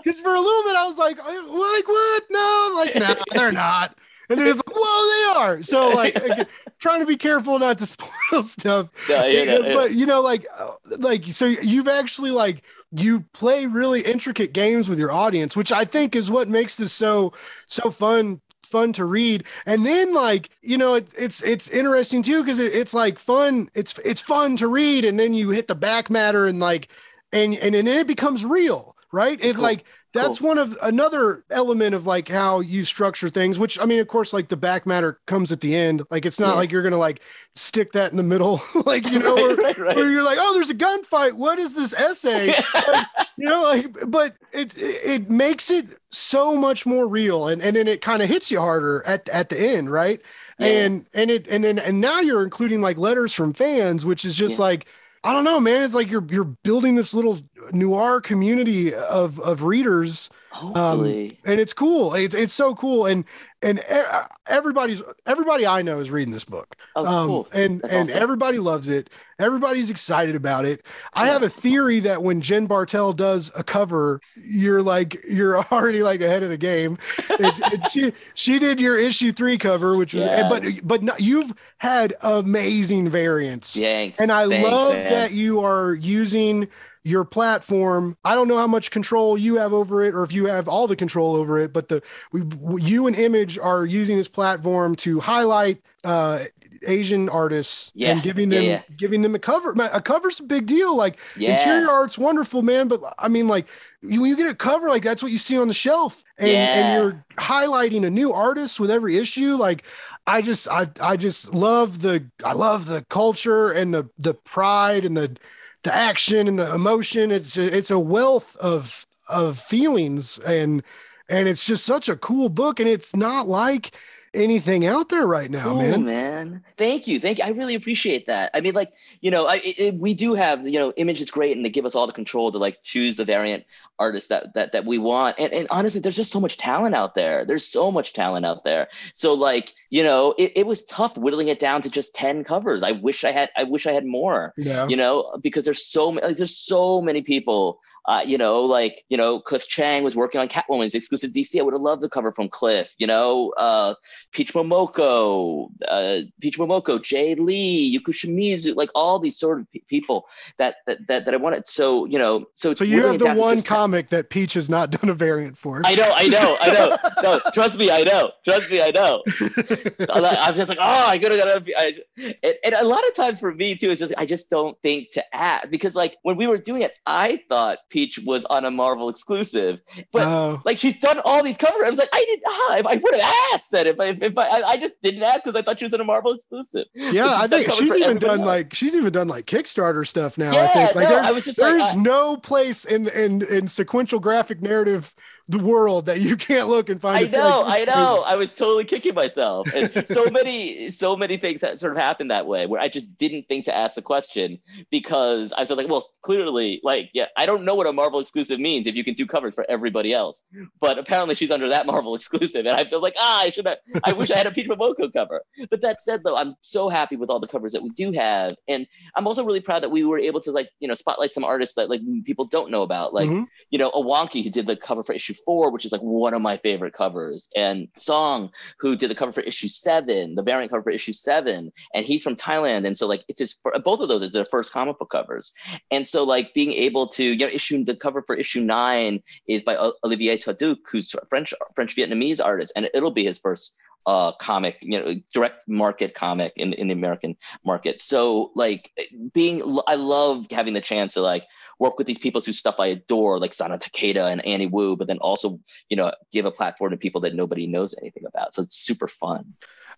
because for a little bit I was like, "Uh, like what? No, like no, they're not. And then it's like, whoa, they are. So like again, trying to be careful not to spoil stuff. Yeah, you know, but you know like uh, like so you've actually like you play really intricate games with your audience which i think is what makes this so so fun fun to read. And then like you know it, it's it's interesting too because it, it's like fun it's it's fun to read and then you hit the back matter and like and and, and then it becomes real right it Cool. like that's one of another element of like how you structure things which i mean of course like the back matter comes at the end like it's not Yeah. like you're gonna like stick that in the middle like you know where, right, right, where right. you're like oh there's a gunfight what is this essay Like, you know like but it it makes it so much more real and and then it kind of hits you harder at at the end right Yeah. and and it and then and now you're including like letters from fans which is just Yeah. like I don't know, man. It's like you're you're building this little noir community of of readers Um, and it's cool. It's it's so cool, and and e- everybody's everybody I know is reading this book. oh, Um, cool. and That's and awesome. everybody loves it. Everybody's excited about it. I have a theory that when Jen Bartel does a cover, you're like you're already like ahead of the game. It- it- she she did your issue three cover, which was Yeah. but but no, you've had amazing variants. Thanks. And I Thanks, love man. that you are using your platform. I don't know how much control you have over it or if you have all the control over it, but the we, you and Image are using this platform to highlight uh Asian artists Yeah, and giving yeah, them yeah. giving them a cover. A cover's a big deal. Like Yeah. interior art's wonderful, man, but I mean like you, when you get a cover like that's what you see on the shelf and, Yeah. and you're highlighting a new artist with every issue like I just I I just love the I love the culture and the the pride and the the action and the emotion. It's a, it's a wealth of of feelings and and it's just such a cool book and it's not like anything out there right now, Cool, man. man. Thank you. Thank you. I really appreciate that. I mean, like, you know, I, it, we do have, you know, image is great and they give us all the control to like choose the variant artist that that that we want. And, and honestly, there's just so much talent out there. There's so much talent out there. So like, you know, it, it was tough whittling it down to just 10 covers. I wish I had I wish I had more. Yeah. You know, because there's so many like, there's so many people uh, you know, like, you know, Cliff Chiang was working on Catwoman's exclusive DC. I would have loved the cover from Cliff, you know, uh, Peach Momoko, uh, Peach Momoko, Jae Lee, Yuko Shimizu, like all these sort of pe- people that, that, that, that I wanted. So, you know, so, So you have the one comic that Peach has not done a variant for. I know, I know, I know. No, trust me, I know. Trust me, I know. I'm just like, oh, I could have gotta. Be, I, and, and a lot of times for me too, it's just I just don't think to add because like when we were doing it, I thought Peach was on a Marvel exclusive, but Oh, like she's done all these covers. I was like, I did, ah, I, would have asked that if I, if I, I, just didn't ask because I thought she was in a Marvel exclusive. Yeah, I think she's even done else. like she's even done like Kickstarter stuff now. yeah, I think like no, there's I was just there's like, no place in in in sequential graphic narrative the world that you can't look and find. I know, like, I know. I was totally kicking myself. And so many, so many things that sort of happened that way where I just didn't think to ask the question because I was like, well, clearly, like, yeah, I don't know what a Marvel exclusive means if you can do covers for everybody else. But apparently she's under that Marvel exclusive. And I feel like, ah, I should have, I wish I had a Peach Momoko cover. But that said, though, I'm so happy with all the covers that we do have. And I'm also really proud that we were able to, like, you know, spotlight some artists that, like, people don't know about. Like, Mhm. you know, Awanki who did the cover for issue four, which is like one of my favorite covers, and Song who did the cover for issue seven, the variant cover for issue seven, and he's from Thailand, and so like it's his both of those is their first comic book covers, and so like being able to you know issue the cover for issue nine is by Olivier Taduc, who's a French French Vietnamese artist, and it'll be his first uh comic you know direct market comic in, in the american market so like being i love having the chance to like work with these people whose stuff I adore, like Sana Takeda and Annie Wu, but then also, you know, give a platform to people that nobody knows anything about. So it's super fun.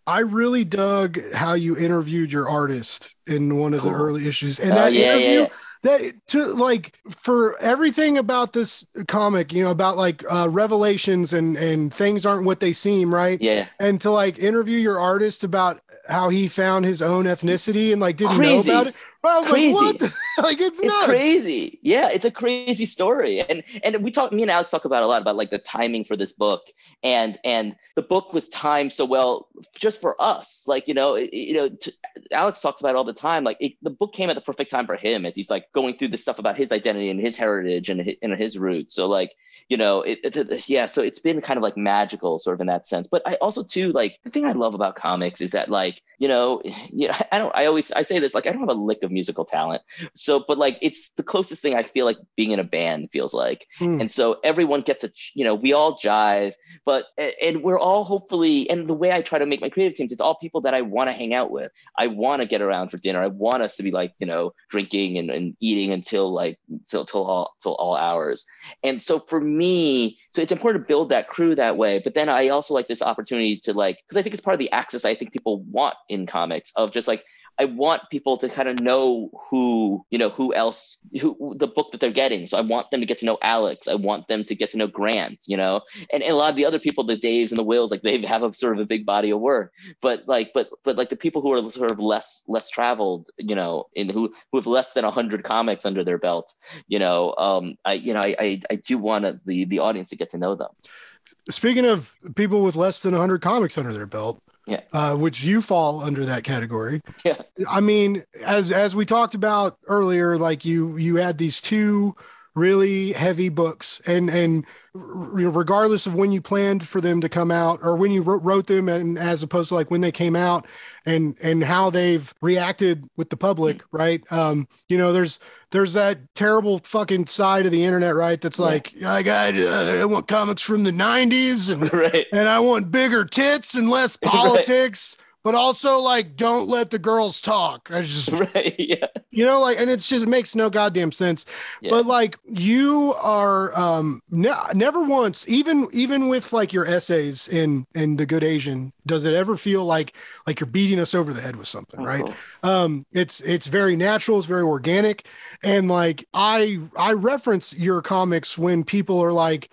I really dug how you interviewed your artist in one of the early issues, and Oh, that yeah, interview. yeah, that to like for everything about this comic you know about like uh revelations and and things aren't what they seem right yeah. and to like interview your artist about how he found his own ethnicity and like didn't Crazy. know about it I was Crazy. like what like it's, It's crazy. Yeah, it's a crazy story. And and we talk me and Alex talk about a lot about like the timing for this book. And and the book was timed so well just for us. Like, you know, it- you know, t- Alex talks about it all the time. Like it, the book came at the perfect time for him as he's like going through this stuff about his identity and his heritage and his, and his roots. So like, you know, it, it, it- yeah. So it's been kind of like magical, sort of in that sense. But I also too like the thing I love about comics is that like, you know, yeah, I don't. I always I say this like I don't have a lick of musical talent. So, but like it's the closest thing I feel like being in a band feels like. Hmm. And so everyone gets a, you know, we all jive, but and we're all hopefully. And the way I try to make my creative teams, it's all people that I want to hang out with. I want to get around for dinner. I want us to be like, you know, drinking and, and eating until like till till all till all hours. And so for me, so it's important to build that crew that way. But then I also like this opportunity to like, because I think it's part of the access I think people want in comics of just like, I want people to kind of know who, you know, who else, who the book that they're getting. So I want them to get to know Alex. I want them to get to know Grant, you know, and, and a lot of the other people, the Daves and the Wills, like they have a sort of a big body of work. But like, but but like the people who are sort of less less traveled, you know, and who who have less than hundred comics under their belt, you know, um, I you know, I I, I do want the the audience to get to know them. Speaking of people with less than 100 comics under their belt, yeah. Uh, which you fall under that category. Yeah. I mean, as as we talked about earlier, like you you had these two really heavy books, and and regardless of when you planned for them to come out or when you wrote, them, and as opposed to like when they came out, and and how they've reacted with the public, mm-hmm. right? Um, you know, there's there's that terrible fucking side of the internet, right? That's like, yeah. I got, uh, I want comics from the '90s, and right. and I want bigger tits and less politics. Right but also like don't let the girls talk. I just right, yeah. You know, like, and it's just it makes no goddamn sense. Yeah. But like, you are um ne- never once, even even with like your essays in in the Good Asian, does it ever feel like like you're beating us over the head with something, right? Uh-huh. Um, it's it's very natural, it's very organic, and like I I reference your comics when people are like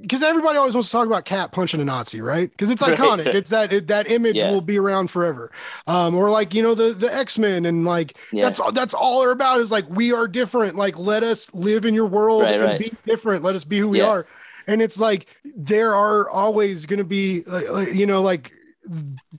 because everybody always wants to talk about Cap punching a Nazi, right? Because it's iconic. Right. It's that it, that image yeah. will be around forever. Um, or like you know the the X Men and like yeah. that's that's all they're about is like we are different. Like let us live in your world right, and right. be different. Let us be who we yeah. are. And it's like there are always going to be uh, you know like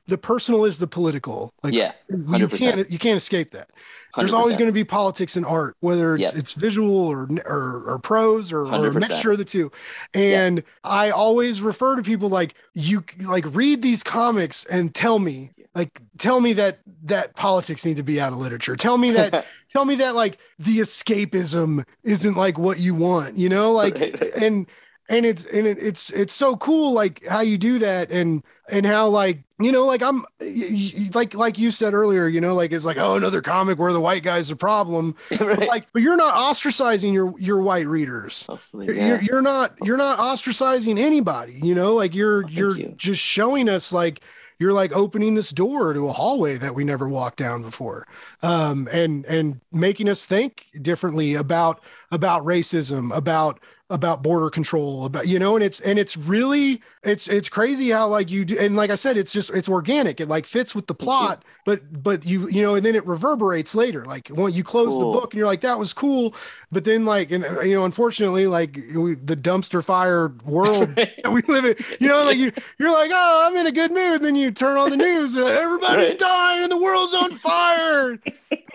the personal is the political. Like yeah, 100%. you can't you can't escape that. There's always going to be politics in art, whether it's yep. it's visual or or, or prose or, or, a mixture of the two. And yep. I always refer to people like you like read these comics and tell me like tell me that that politics need to be out of literature. Tell me that tell me that like the escapism isn't like what you want, you know? Like and and it's and it's it's so cool like how you do that and and how like you know like i'm like like you said earlier you know like it's like oh another comic where the white guy's the problem right. but like but you're not ostracizing your your white readers Hopefully, yeah. you're, you're not you're not ostracizing anybody you know like you're oh, you're you. just showing us like you're like opening this door to a hallway that we never walked down before um, and and making us think differently about about racism about about border control about you know and it's and it's really it's it's crazy how like you do and like i said it's just it's organic. It like fits with the mm-hmm. plot but but you you know and then it reverberates later. Like when you close cool. the book and you're like that was cool but then like and uh, you know unfortunately like we, the dumpster fire world that we live in you know like you you're like oh i'm in a good mood and then you turn on the news like, everybody's right. dying and the world's on fire.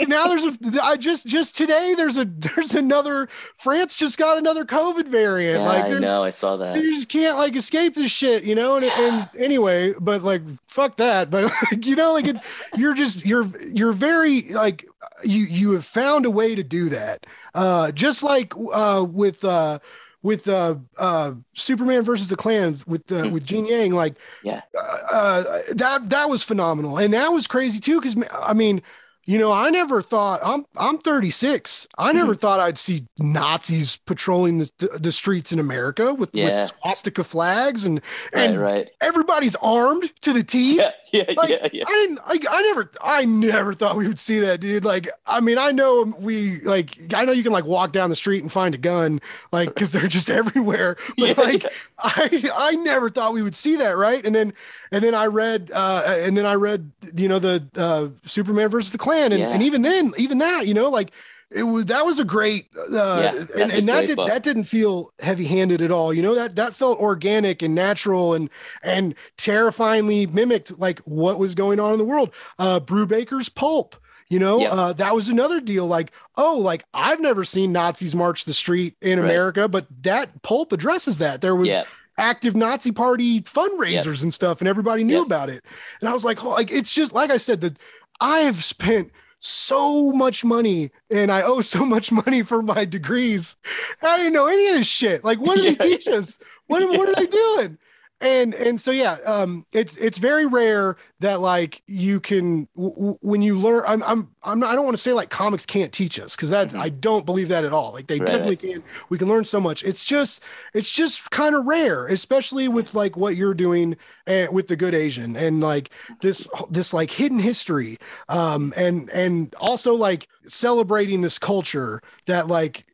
Now there's a i just just today there's a there's another france just got another covid variant. Yeah, like i know i saw that. you just can't like escape this shit you know and, and anyway but like fuck that but like, you know like it's you're just you're you're very like you you have found a way to do that uh just like uh with uh with uh uh Superman versus the Klan with uh, with Gene Yang like yeah uh, uh, that that was phenomenal and that was crazy too because I mean you know, I never thought I'm I'm 36. I never mm-hmm. thought I'd see Nazis patrolling the, the streets in America with, yeah. with swastika flags and and right, right. everybody's armed to the teeth. Yeah, yeah, like, yeah, yeah. I didn't like I never I never thought we would see that, dude. Like, I mean, I know we like I know you can like walk down the street and find a gun, like because they're just everywhere. But yeah, like yeah. I I never thought we would see that, right? And then and then I read uh and then I read you know the uh Superman versus the Klan and, yeah. and even then even that you know like it was that was a great uh, yeah, and, and that did book. that didn't feel heavy handed at all you know that that felt organic and natural and and terrifyingly mimicked like what was going on in the world uh Brubaker's pulp you know yep. uh, that was another deal like oh like i've never seen nazis march the street in right. america but that pulp addresses that there was yep active Nazi party fundraisers yep. and stuff, and everybody knew yep. about it. And I was like, oh, like it's just like I said that I have spent so much money and I owe so much money for my degrees. I didn't know any of this shit. Like, what do yeah. they teach us? What, yeah. what are they doing? And and so yeah, um, it's it's very rare that like you can w- when you learn. I'm I'm I'm not, I don't want to say like comics can't teach us because that's Mhm. I don't believe that at all. Like they Right, definitely can. We can learn so much. It's just it's just kind of rare, especially with like what you're doing and with the good Asian and like this this like hidden history, um, and and also like celebrating this culture that like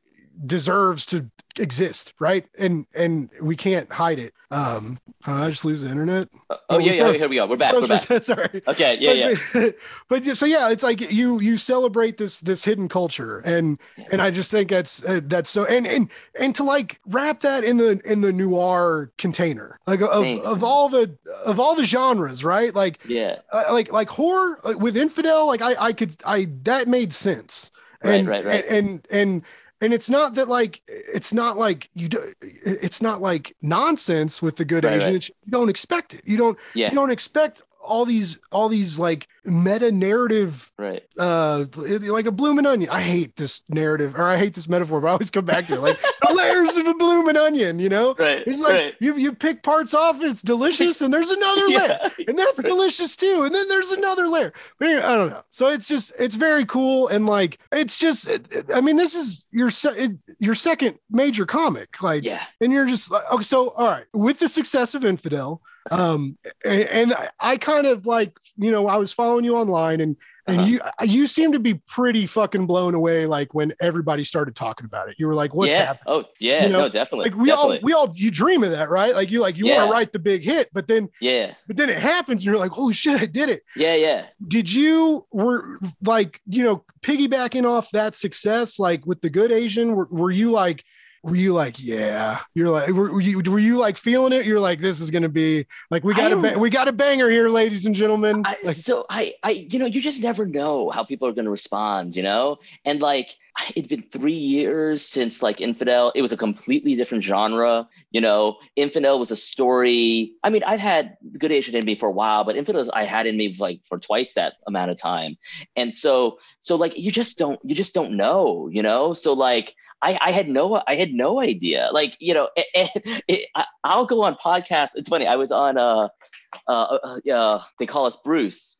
deserves to exist, right? And and we can't hide it. Um, uh, I just lose the internet. oh Oh, yeah, yeah. Here we go. We're back. We're back. Sorry. Okay. Yeah, yeah. but, but so yeah, it's like you you celebrate this this hidden culture, and and I just think that's uh, that's so and and and to like wrap that in the in the noir container, like of, Thanks, of all the of all the genres, right? Like Yeah. uh, like like horror like with infidel, like I I could I that made sense, Right, right, right. and and and and it's not that like it's not like you do it's not like nonsense with the good Right, Asian. right. It's, you don't expect it. You don't Yeah. you don't expect all these all these like meta narrative Right. uh like a blooming onion i hate this narrative or i hate this metaphor but i always come back to it like the layers of a blooming onion you know Right. it's like right. you you pick parts off and it's delicious and there's another layer and that's Right. delicious too and then there's another layer but anyway, i don't know so it's just it's very cool and like it's just i mean this is your se- your second major comic like Yeah. and you're just like okay so all right with the success of infidel um and, and I, I kind of like you know i was following you online and and Uh-huh. you you seem to be pretty fucking blown away like when everybody started talking about it you were like what's yeah. happening Oh, yeah. You know, no, definitely. like we definitely. all we all you dream of that right like you like you want to write the big hit but then yeah. but then it happens and you're like holy shit i did it Yeah. Yeah. did you were like you know piggybacking off that success like with the good asian were, were you like were you like yeah you're like were, were you were you like feeling it you're like this is gonna be like we got a we got a banger here ladies and gentlemen I, like so I, I, you know, you just never know how people are going to respond, you know, and like it'd been three years since like Infidel. It was a completely different genre, you know. Infidel was a story. I mean, I've had Good Asian in me for a while, but Infidel I had in me like for twice that amount of time, and so, so like you just don't, you just don't know, you know. So like. I, I had no I had no idea like you know it, it, it, I, I'll go on podcasts it's funny I was on uh uh, uh, uh, they call us Bruce,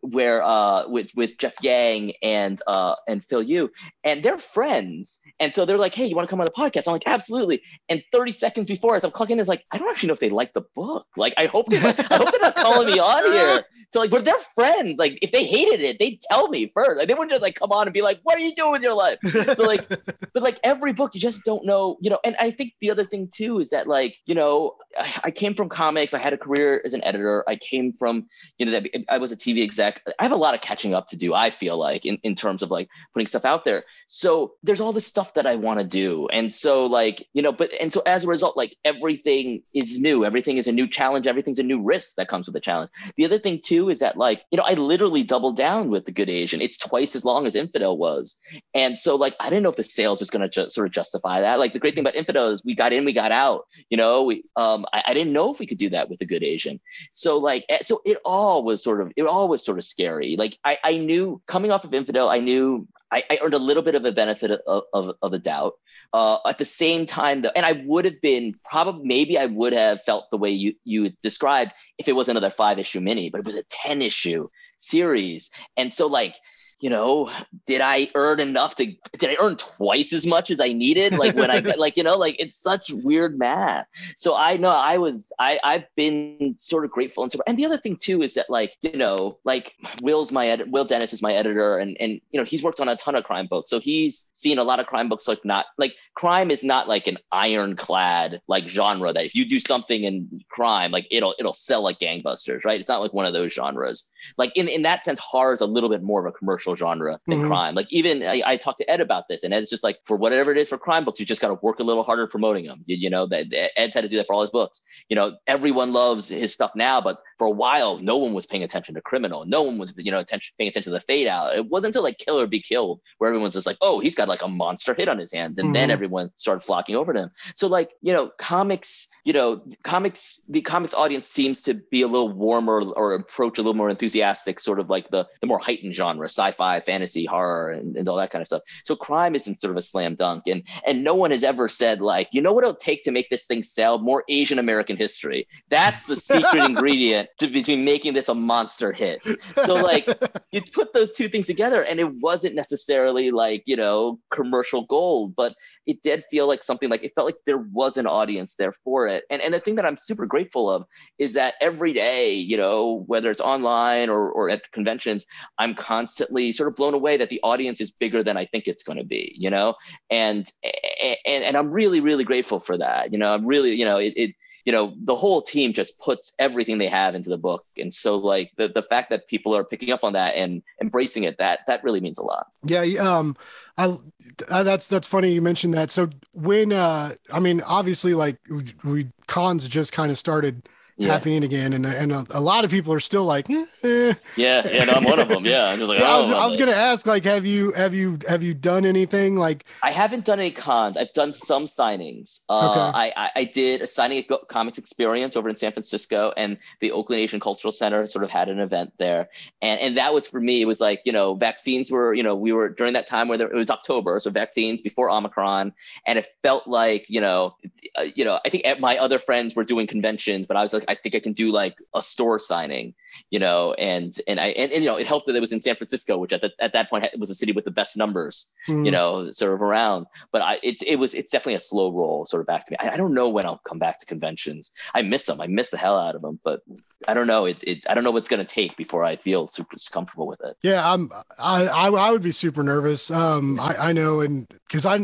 where uh, with with Jeff Yang and uh, and Phil Yu, and they're friends, and so they're like, "Hey, you want to come on the podcast?" I'm like, "Absolutely!" And 30 seconds before, as I'm clocking, is like, I don't actually know if they like the book. Like, I hope they, I hope they're not calling me on here. So like, but they're friends. Like, if they hated it, they'd tell me first. Like, they wouldn't just like come on and be like, "What are you doing with your life?" So like, but like every book you just don't know you know and i think the other thing too is that like you know I, I came from comics. I had a career as an editor. I came from you know that i was a tv exec. I have a lot of catching up to do i feel like in, in terms of like putting stuff out there. So there's all this stuff that i want to do. And so like you know but and so as a result like everything is new. Everything is a new challenge. Everything's a new risk that comes with the challenge. The other thing too is that like you know i literally doubled down with the good asian it's twice as long as infidel was and so like I didn't know if the sales was going to ju- sort of justify that. Like the great thing about Infidel is we got in, we got out. You know, we um I, I didn't know if we could do that with a good Asian. So like eh, so it all was sort of it all was sort of scary. Like I I knew coming off of Infidel, I knew I, I earned a little bit of a benefit of, of, of the doubt. Uh, at the same time, though, and I would have been probably maybe I would have felt the way you you described if it was another five issue mini, but it was a ten issue series, and so like you know, did I earn enough to did I earn twice as much as I needed? Like when I like, you know, like it's such weird math. So I know I was I I've been sort of grateful and so and the other thing too is that like, you know, like Will's my edit Will Dennis is my editor and and you know, he's worked on a ton of crime books. So he's seen a lot of crime books like not like crime is not like an ironclad like genre that if you do something in crime, like it'll it'll sell like gangbusters, right? It's not like one of those genres. Like in, in that sense, horror is a little bit more of a commercial genre than Mhm. crime. Like even I, I talked to Ed about this, and Ed's just like, for whatever it is for crime books, you just got to work a little harder promoting them. You, you know, that Ed's had to do that for all his books. You know, everyone loves his stuff now, but for a while, no one was paying attention to Criminal. No one was, you know, attention, paying attention to the Fade Out. It wasn't until like Kill or Be Killed where everyone's just like, oh, he's got like a monster hit on his hands, and mm-hmm. then everyone started flocking over to him. So like, you know, comics, you know, comics, the comics audience seems to be a little warmer or approach a little more enthusiastic, sort of like the the more heightened genre, sci-fi, fantasy, horror, and, and all that kind of stuff. So crime isn't sort of a slam dunk, and and no one has ever said like, you know what it'll take to make this thing sell more Asian American history. That's the secret ingredient to, between making this a monster hit. So like you put those two things together, and it wasn't necessarily like you know commercial gold, but it did feel like something like it felt like there was an audience there for it. And and the thing that I'm super grateful of is that every day, you know, whether it's online or or at conventions, I'm constantly sort of blown away that the audience is bigger than I think it's going to be, you know, and and and I'm really really grateful for that. You know, I'm really you know it, it you know the whole team just puts everything they have into the book. And so like the, the fact that people are picking up on that and embracing it that that really means a lot. Yeah um I, I that's that's funny you mentioned that. So when uh i mean obviously like we, we cons just kind of started yeah. happening again, and and a, a, lot of people are still like, eh. yeah, yeah, and I'm one of them. Yeah, I'm like, yeah, I was, I was gonna ask, like, have you have you have you done anything like? I haven't done any cons. I've done some signings. Uh, okay. I, I, I did a signing at Comix Experience over in San Francisco, and the Oakland Asian Cultural Center sort of had an event there, and and that was for me. It was like you know, vaccines were you know we were during that time where there, it was October, so vaccines before Omicron, and it felt like you know, uh, you know, I think my other friends were doing conventions, but I was like, I think I can do like a store signing you know, and and I and, and, you know it helped that it was in San Francisco, which at the, at that point was a city with the best numbers, mm. you know, sort of around. But I it it was it's definitely a slow roll sort of back to me. I, I, don't know when I'll come back to conventions. I miss them. I miss the hell out of them, but I don't know. It, it I don't know what's gonna take before I feel super comfortable with it. Yeah, I'm I I, I would be super nervous. Um, I I know, and because I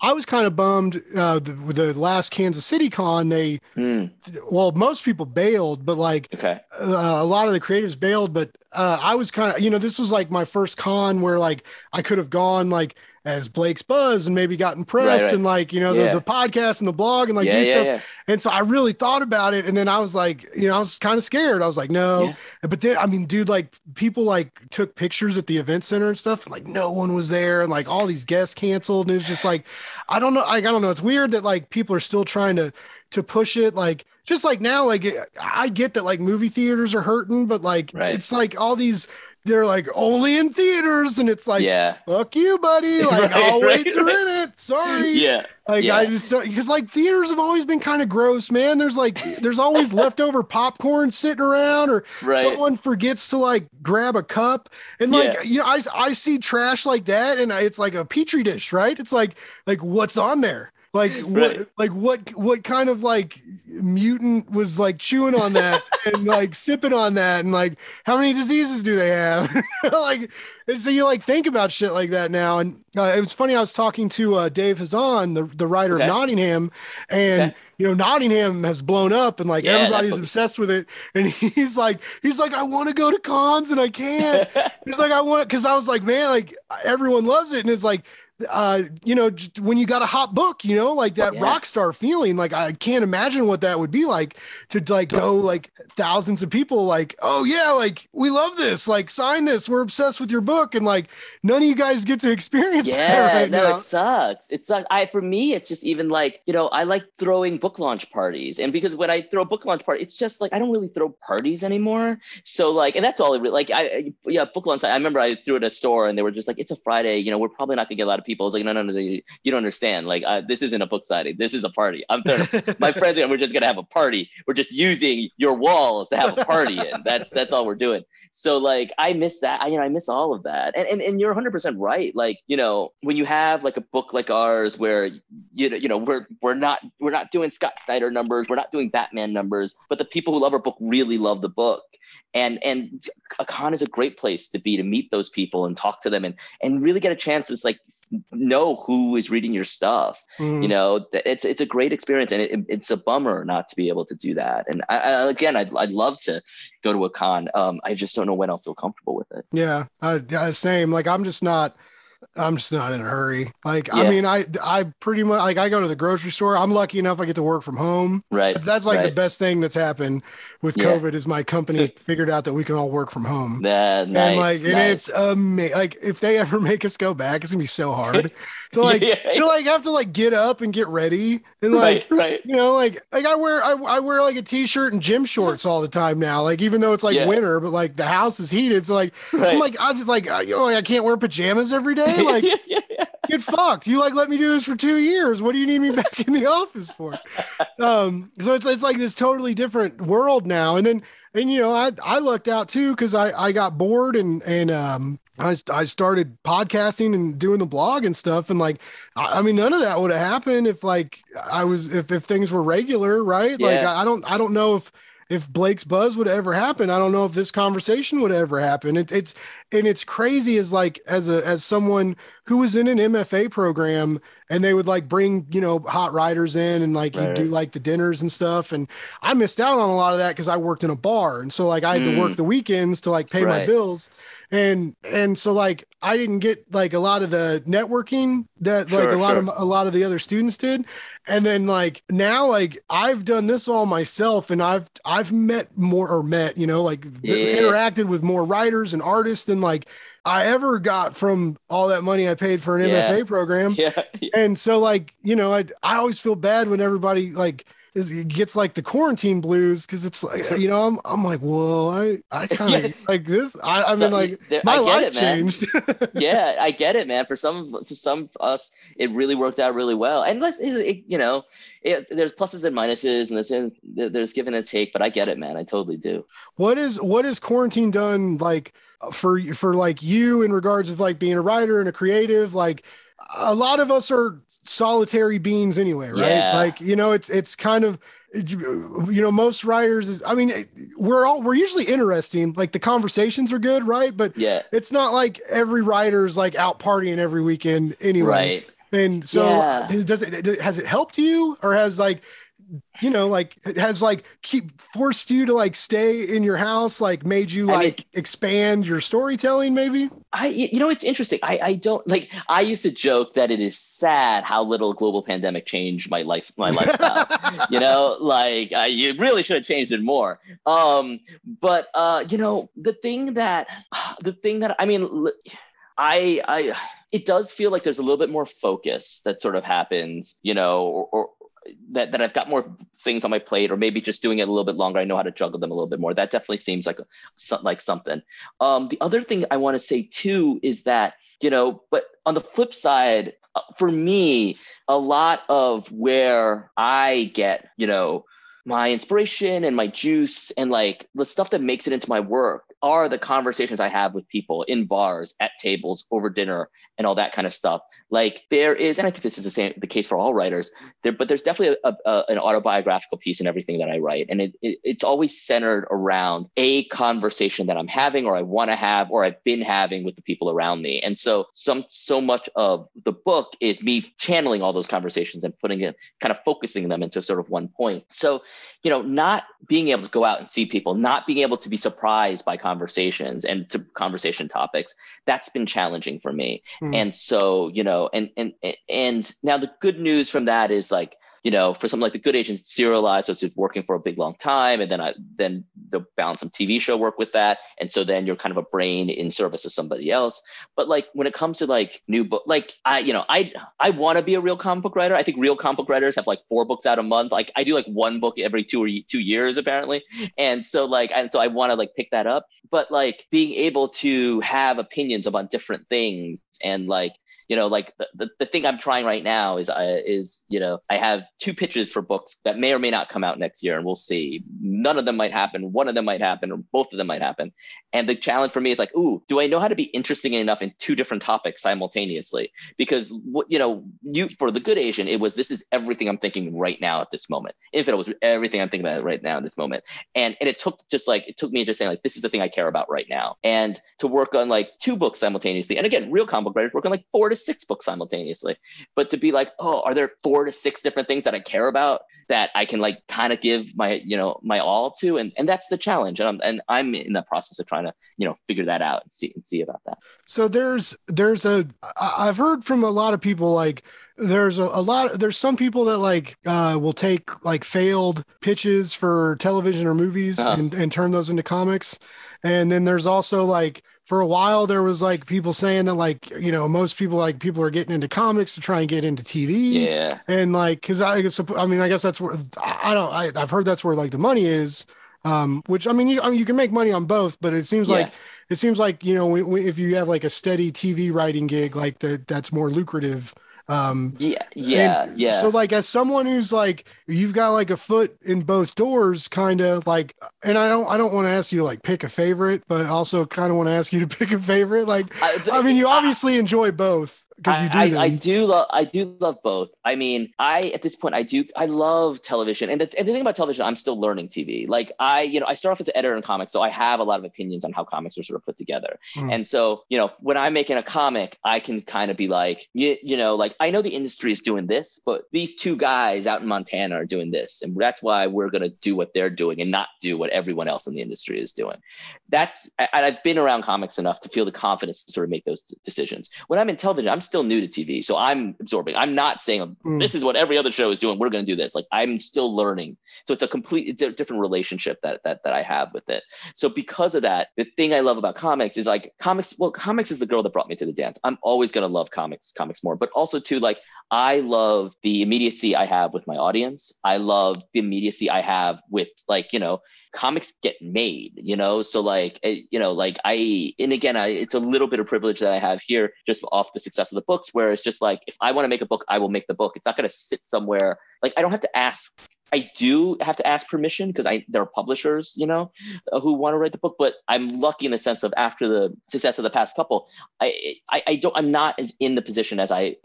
I was kind of bummed uh, the, the last Kansas City con. They mm. well, most people bailed, but like okay. Uh, a lot of the creatives bailed, but uh, I was kind of, you know, this was like my first con where like I could have gone like as Blake's Buzz and maybe gotten press right, right. and like, you know, yeah. the, the podcast and the blog and like yeah, do yeah, stuff. And so I really thought about it. And then I was like, you know, I was kind of scared. I was like, no. But then, I mean, dude, like people like took pictures at the event center and stuff. And, like no one was there. And like all these guests canceled. And it was just like, I don't know. Like, I don't know. It's weird that like people are still trying to, to push it. Like, just like now, like I get that like movie theaters are hurting, but like right. it's like all these they're like only in theaters, and it's like yeah, fuck you, buddy. Like right, I'll right, wait to rent it. Sorry. Yeah. Like yeah. I just because like theaters have always been kind of gross, man. There's like there's always leftover popcorn sitting around, or someone forgets to like grab a cup, and like yeah. you know I I see trash like that, and it's like a petri dish, right? It's like like what's on there like what right. like what what kind of like mutant was like chewing on that and like sipping on that and like how many diseases do they have like and so you like think about shit like that now and uh, it was funny i was talking to uh, dave hazan the, the writer okay. of nottingham and okay. you know nottingham has blown up and like yeah, everybody's obsessed with it and he's like he's like i want to go to cons and i can't he's like i want because i was like man like everyone loves it and it's like uh, you know, when you got a hot book, you know, like that yeah. rock star feeling. Like I can't imagine what that would be like to like go like thousands of people like, oh yeah, like we love this, like sign this, we're obsessed with your book, and like none of you guys get to experience yeah, that right no, now. it sucks. It sucks. I for me, it's just even like you know, I like throwing book launch parties, and because when I throw a book launch party, it's just like I don't really throw parties anymore. So like, and that's all. It really, like I yeah, book launch. I remember I threw it at a store, and they were just like, it's a Friday, you know, we're probably not gonna get a lot of people. I was like, no, no, no, you, you don't understand. Like, uh, this isn't a book signing. This is a party. I'm my friends and we're just gonna have a party. We're just using your walls to have a party in. That's that's all we're doing. So like, I miss that. I you know I miss all of that. And and, and you're 100 percent right. Like you know when you have like a book like ours where you know you know we're we're not we're not doing Scott Snyder numbers. We're not doing Batman numbers. But the people who love our book really love the book and and a con is a great place to be to meet those people and talk to them and and really get a chance to like know who is reading your stuff. Mm. you know it's it's a great experience and it, it's a bummer not to be able to do that. And I, I, again I'd, I'd love to go to a con. Um, i just don't know when i'll feel comfortable with it. Yeah uh, same. Like i'm just not I'm just not in a hurry. Like, Yeah. I mean, I I pretty much like I go to the grocery store. I'm lucky enough I get to work from home. Right. That's like the best thing that's happened with Yeah. COVID is my company figured out that we can all work from home. Yeah, nice. and like, and it's amazing. Like, if they ever make us go back, it's gonna be so hard to like Yeah, to like have to like get up and get ready and like right, right. you know, like like I wear I, I wear like a t-shirt and gym shorts all the time now. Like even though it's like winter, but like the house is heated, so like right. I'm like I'm just like I, you know, like, I can't wear pajamas every day. Like yeah, yeah, yeah. get fucked. You like let me do this for two years. What do you need me back in the office for? Um, so it's it's like this totally different world now. And then and you know I I lucked out too because I I got bored and and um I I started podcasting and doing the blog and stuff and like I, I mean none of that would have happened if like I was if if things were regular right like I, I don't I don't know if if Blake's buzz would ever happen. I don't know if this conversation would ever happen. It, it's and it's crazy as like as a as someone who was in an MFA program and they would like bring you know hot riders in and like you do like the dinners and stuff and I missed out on a lot of that because I worked in a bar and so like I had to work Mm. the weekends to like pay my bills and and so like I didn't get like a lot of the networking that like Sure, a lot sure. of a lot of the other students did and then like now like I've done this all myself and I've I've met more or met you know like Yeah. interacted with more writers and artists than like I ever got from all that money I paid for an Yeah. MFA program yeah, and so like you know I I always feel bad when everybody like is gets like the quarantine blues because it's like you know I'm I'm like well I I kind of Yeah. like this I I mean like there- my life it, changed yeah, I get it, man. For some, for some of us, it really worked out really well. And let's, it, it- you know, it, there's pluses and minuses, and there's there's give and take. But I get it, man. I totally do. What is what is quarantine done like for for like you in regards of like being a writer and a creative like a lot of us are solitary beings anyway right Yeah. like you know it's it's kind of you know most writers is i mean we're all we're usually interesting like the conversations are good right but Yeah. it's not like every writer's like out partying every weekend anyway Right. and so Yeah. does does it has it helped you or has like you know like has like keep forced you to like stay in your house like made you like expand your storytelling maybe I, you know, it's interesting. I, I don't like. I used to joke that it is sad how little global pandemic changed my life, my lifestyle. you know, like I, you really should have changed it more. Um, but uh, you know, the thing that, the thing that I mean, I, I, it does feel like there's a little bit more focus that sort of happens. You know, or, or that, that I've got more things on my plate, or maybe just doing it a little bit longer. I know how to juggle them a little bit more. That definitely seems like a, like something. Um, the other thing I want to say too is that you know, but on the flip side, uh, for me, a lot of where I get you know my inspiration and my juice and like the stuff that makes it into my work are the conversations I have with people in bars, at tables, over dinner, and all that kind of stuff. Like there is, and I think this is the same the case for all writers. There, but there's definitely a, a, an autobiographical piece in everything that I write, and it, it, it's always centered around a conversation that I'm having, or I want to have, or I've been having with the people around me. And so, some so much of the book is me channeling all those conversations and putting it, kind of focusing them into sort of one point. So you know, not being able to go out and see people, not being able to be surprised by conversations and to conversation topics, that's been challenging for me. Hmm. And so, you know, and and and now the good news from that is like, you know, for something like the good Asian serialized, so it's working for a big long time, and then I then the balance some TV show work with that, and so then you're kind of a brain in service of somebody else. But like when it comes to like new book, like I, you know, I I want to be a real comic book writer. I think real comic book writers have like four books out a month. Like I do like one book every two or two years apparently, and so like and so I want to like pick that up. But like being able to have opinions about different things and like you know like the, the, the thing i'm trying right now is i is you know i have two pitches for books that may or may not come out next year and we'll see. None of them might happen. One of them might happen or both of them might happen. And the challenge for me is like ooh do i know how to be interesting enough in two different topics simultaneously? Because what you know you for the good asian it was this is everything i'm thinking right now at this moment. If it was everything i'm thinking about right now in this moment. And and it took just like it took me just saying like this is the thing i care about right now. And to work on like two books simultaneously and again real comic book writers work on like four to was six books simultaneously. But to be like, oh, are there four to six different things that I care about that I can like kind of give my, you know, my all to? And and that's the challenge. And I'm and I'm in the process of trying to, you know, figure that out and see and see about that. So there's there's a I've heard from a lot of people like there's a, a lot there's some people that like uh will take like failed pitches for television or movies Uh-huh. and, and turn those into comics and then there's also like for a while there was like people saying that like you know most people like people are getting into comics to try and get into tv Yeah. and like because i guess i mean i guess that's where i don't I, i've heard that's where like the money is um which i mean you, I mean, you can make money on both but it seems Yeah. like it seems like you know if you have like a steady tv writing gig like that that's more lucrative um Yeah. Yeah. yeah. So like as someone who's like you've got like a foot in both doors kind of like and I don't I don't want to ask you to like pick a favorite but also kind of want to ask you to pick a favorite like I, I mean you obviously enjoy both because you do I, I, do love I do love both. I mean, I at this point I do I love television, and the, and the thing about television, I'm still learning TV. Like I, you know, I start off as an editor in comics, so I have a lot of opinions on how comics are sort of put together. Mm. And so, you know, when I'm making a comic, I can kind of be like, you, you know, like I know the industry is doing this, but these two guys out in Montana are doing this, and that's why we're gonna do what they're doing and not do what everyone else in the industry is doing that's and I've been around comics enough to feel the confidence to sort of make those decisions. When I'm in television, I'm still new to TV, so I'm absorbing. I'm not saying Mm. this is what every other show is doing. We're going to do this. Like I'm still learning. So it's a complete different relationship that that that I have with it. So because of that, the thing I love about comics is like comics. Well, comics is the girl that brought me to the dance. I'm always going to love comics, comics more, but also too like I love the immediacy I have with my audience. I love the immediacy I have with like, you know, comics get made, you know? So like, eh, you know, like I, and again, I, it's a little bit of privilege that I have here just off the success of the books, where it's just like, if I want to make a book, I will make the book. It's not going to sit somewhere. Like I don't have to ask I do have to ask permission because I there are publishers, you know, uh, who want to write the book. But I'm lucky in the sense of after the success of the past couple, I I, I don't I'm not as in the position as I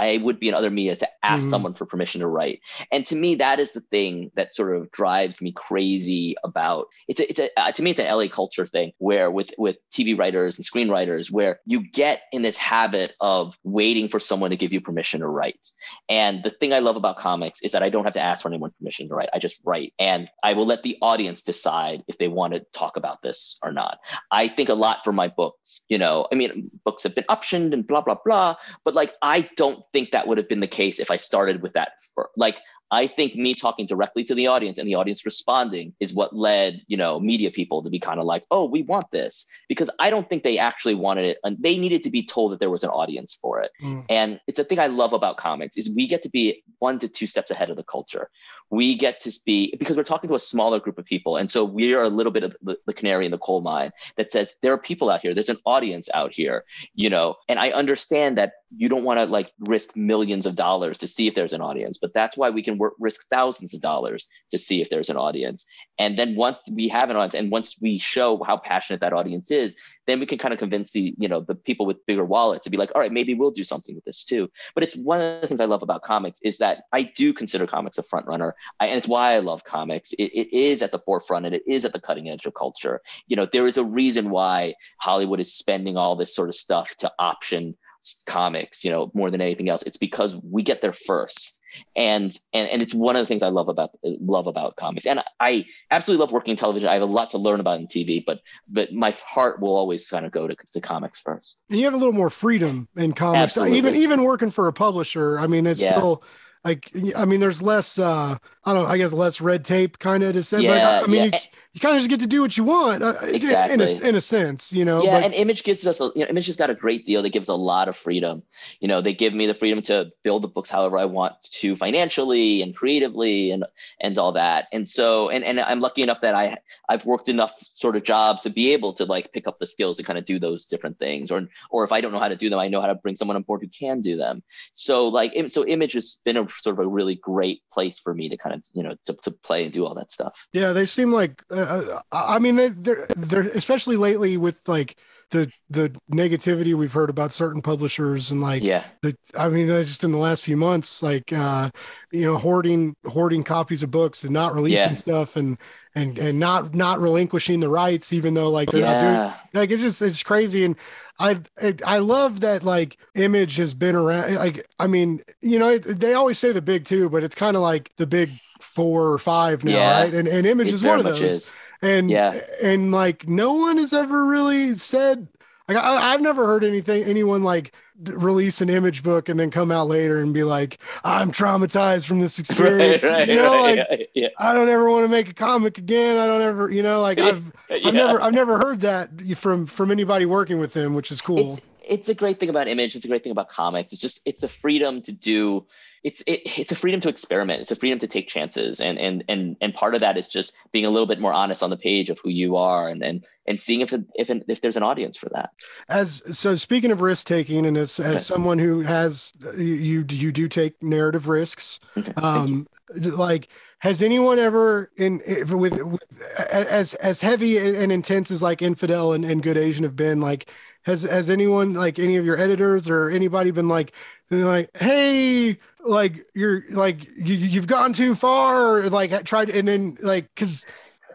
I would be in other media to ask Mhm. someone for permission to write. And to me, that is the thing that sort of drives me crazy about it's a, it's a uh, to me it's an LA culture thing where with with TV writers and screenwriters where you get in this habit of waiting for someone to give you permission to write. And the thing I love about comics is that I don't have to ask for anyone permission to write. I just write and I will let the audience decide if they want to talk about this or not. I think a lot for my books, you know, I mean, books have been optioned and blah, blah, blah. But like, I don't think that would have been the case if I started with that. For, like, I think me talking directly to the audience and the audience responding is what led, you know, media people to be kind of like, oh, we want this. Because I don't think they actually wanted it. And they needed to be told that there was an audience for it. Mm. And it's a thing I love about comics is we get to be one to two steps ahead of the culture. We get to be because we're talking to a smaller group of people. And so we are a little bit of the, the canary in the coal mine that says there are people out here, there's an audience out here, you know. And I understand that you don't want to like risk millions of dollars to see if there's an audience, but that's why we can work, risk thousands of dollars to see if there's an audience. And then once we have an audience and once we show how passionate that audience is, then we can kind of convince the, you know, the people with bigger wallets to be like, all right, maybe we'll do something with this too. But it's one of the things I love about comics is that I do consider comics a front runner. I, and it's why I love comics. It, it is at the forefront and it is at the cutting edge of culture. You know, there is a reason why Hollywood is spending all this sort of stuff to option comics, you know, more than anything else. It's because we get there first. And and and it's one of the things I love about love about comics. And I absolutely love working in television. I have a lot to learn about in TV, but but my heart will always kind of go to, to comics first. and you have a little more freedom in comics Absolutely. even even working for a publisher i mean it's Yeah. still like i mean there's less uh i don't know i guess less red tape kind of to say but i mean yeah. You, kind of just get to do what you want uh, in- in, a, in a sense you know yeah, but and Image gives us, a, you know, Image has got a great deal that gives a lot of freedom. You know, they give me the freedom to build the books however I want to, financially and creatively, and and all that. And so, and and I'm lucky enough that I I've worked enough sort of jobs to be able to like pick up the skills to kind of do those different things. Or or if I don't know how to do them, I know how to bring someone on board who can do them. So like, so Image has been a sort of a really great place for me to kind of you know to to play and do all that stuff. Yeah, they seem like. Uh, uh, I mean, they, they're they're especially lately with like the the negativity we've heard about certain publishers and like yeah. the I mean just in the last few months like uh you know hoarding hoarding copies of books and not releasing Yeah. stuff and and and not not relinquishing the rights even though like they're not doing like it's just it's crazy. And i i love that like image has been around like i mean you know it, they always say the big two but it's kind of like the big four or five now Yeah. right and, and image it is one of those is and Yeah. and like no one has ever really said like I, I've never heard anything anyone like release an image book and then come out later and be like i'm traumatized from this experience. Right, you know right, like yeah i don't ever want to make a comic again. I don't ever you know like i've yeah. I've never I've never heard that from from anybody working with him, which is cool. it's it's a great thing about image. It's a great thing about comics. It's just it's a freedom to do it's it, it's a freedom to experiment it's a freedom to take chances and and and and part of that is just being a little bit more honest on the page of who you are and and and seeing if if if there's an audience for that As so speaking of risk taking, and as Okay. as someone who has you you, you do take narrative risks, okay um, like has anyone ever in with, with as as heavy and intense as like infidel and, and good Asian have been like. Has has anyone like any of your editors or anybody been like been like hey like you're like you you've gone too far or like tried and then like because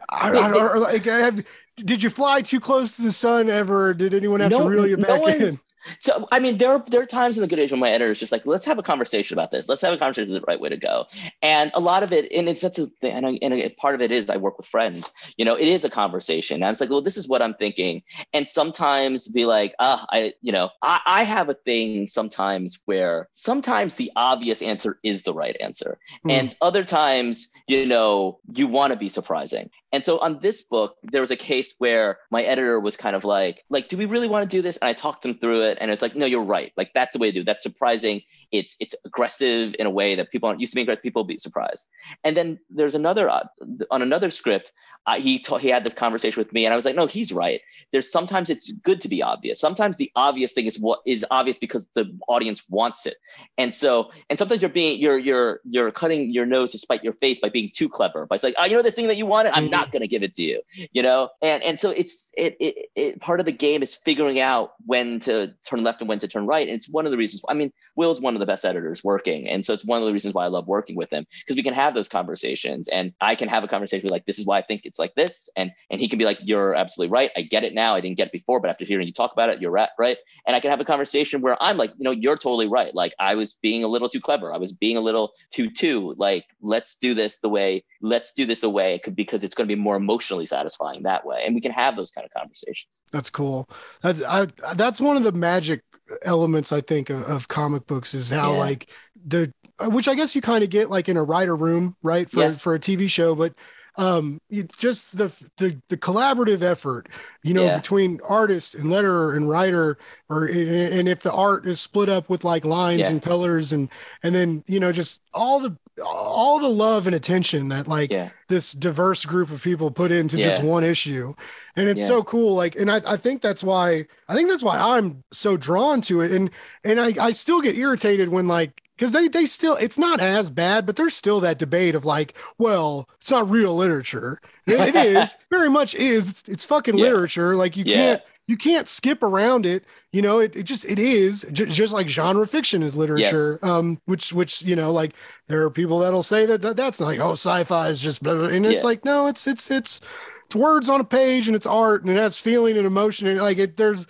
I, I, or, like have, did you fly too close to the sun ever? Did anyone have No- to reel you back one- in? So I mean, there are there are times in the good Asian when my editor is just like, let's have a conversation about this. Let's have a conversation is the right way to go. And a lot of it, and if that's a thing, and, I, and a part of it is I work with friends. You know, it is a conversation. And I'm like, well, this is what I'm thinking. And sometimes be like, ah, I, you know, I, I have a thing sometimes where sometimes the obvious answer is the right answer, Hmm. and other times, you know, you want to be surprising. And so on this book, there was a case where my editor was kind of like, like, do we really want to do this? And I talked them through it, and it's like, no, you're right. Like that's the way to do. it. That's surprising. It's it's aggressive in a way that people aren't used to being aggressive. People be surprised. And then there's another uh, on another script. Uh, he ta- he had this conversation with me, and I was like, no, he's right. There's sometimes it's good to be obvious. Sometimes the obvious thing is what is obvious because the audience wants it. And so, and sometimes you're being you're you're you're cutting your nose to spite your face by being too clever. By it's like, oh, you know the thing that you wanted, I'm Mhm. not gonna give it to you. You know, and and so it's it, it it part of the game is figuring out when to turn left and when to turn right. And it's one of the reasons. I mean, Will's one of the best editors working, and so it's one of the reasons why I love working with him because we can have those conversations, and I can have a conversation with like, this is why I think it's like this, and and he can be like, you're absolutely right. I get it now. I didn't get it before, but after hearing you talk about it, you're right, right. And I can have a conversation where I'm like, you know, you're totally right. Like I was being a little too clever. I was being a little too too. Like let's do this the way. Let's do this the way it could because it's going to be more emotionally satisfying that way, and we can have those kind of conversations. That's cool. That's I, that's one of the magic elements I think of, of comic books is how Yeah. like the which I guess you kind of get like in a writer room, right? For Yeah. for a TV show, but um just the, the the collaborative effort you know Yeah. between artist and letterer and writer or and if the art is split up with like lines Yeah. and colors and and then you know just all the all the love and attention that like Yeah, this diverse group of people put into just one issue. And it's so cool like and I, I think that's why i think that's why i'm so drawn to it. And and i, I still get irritated when like because they they still it's not as bad but there's still that debate of like well it's not real literature. It, it is very much is. It's, it's fucking Yeah. literature. Like you Yeah. can't you can't skip around it. You know it, it just it is. J- just like genre fiction is literature um which which you know like there are people that'll say that, that that's like oh sci-fi is just blah, blah, and it's Yeah. like no it's it's it's it's words on a page and it's art and it has feeling and emotion and like it there's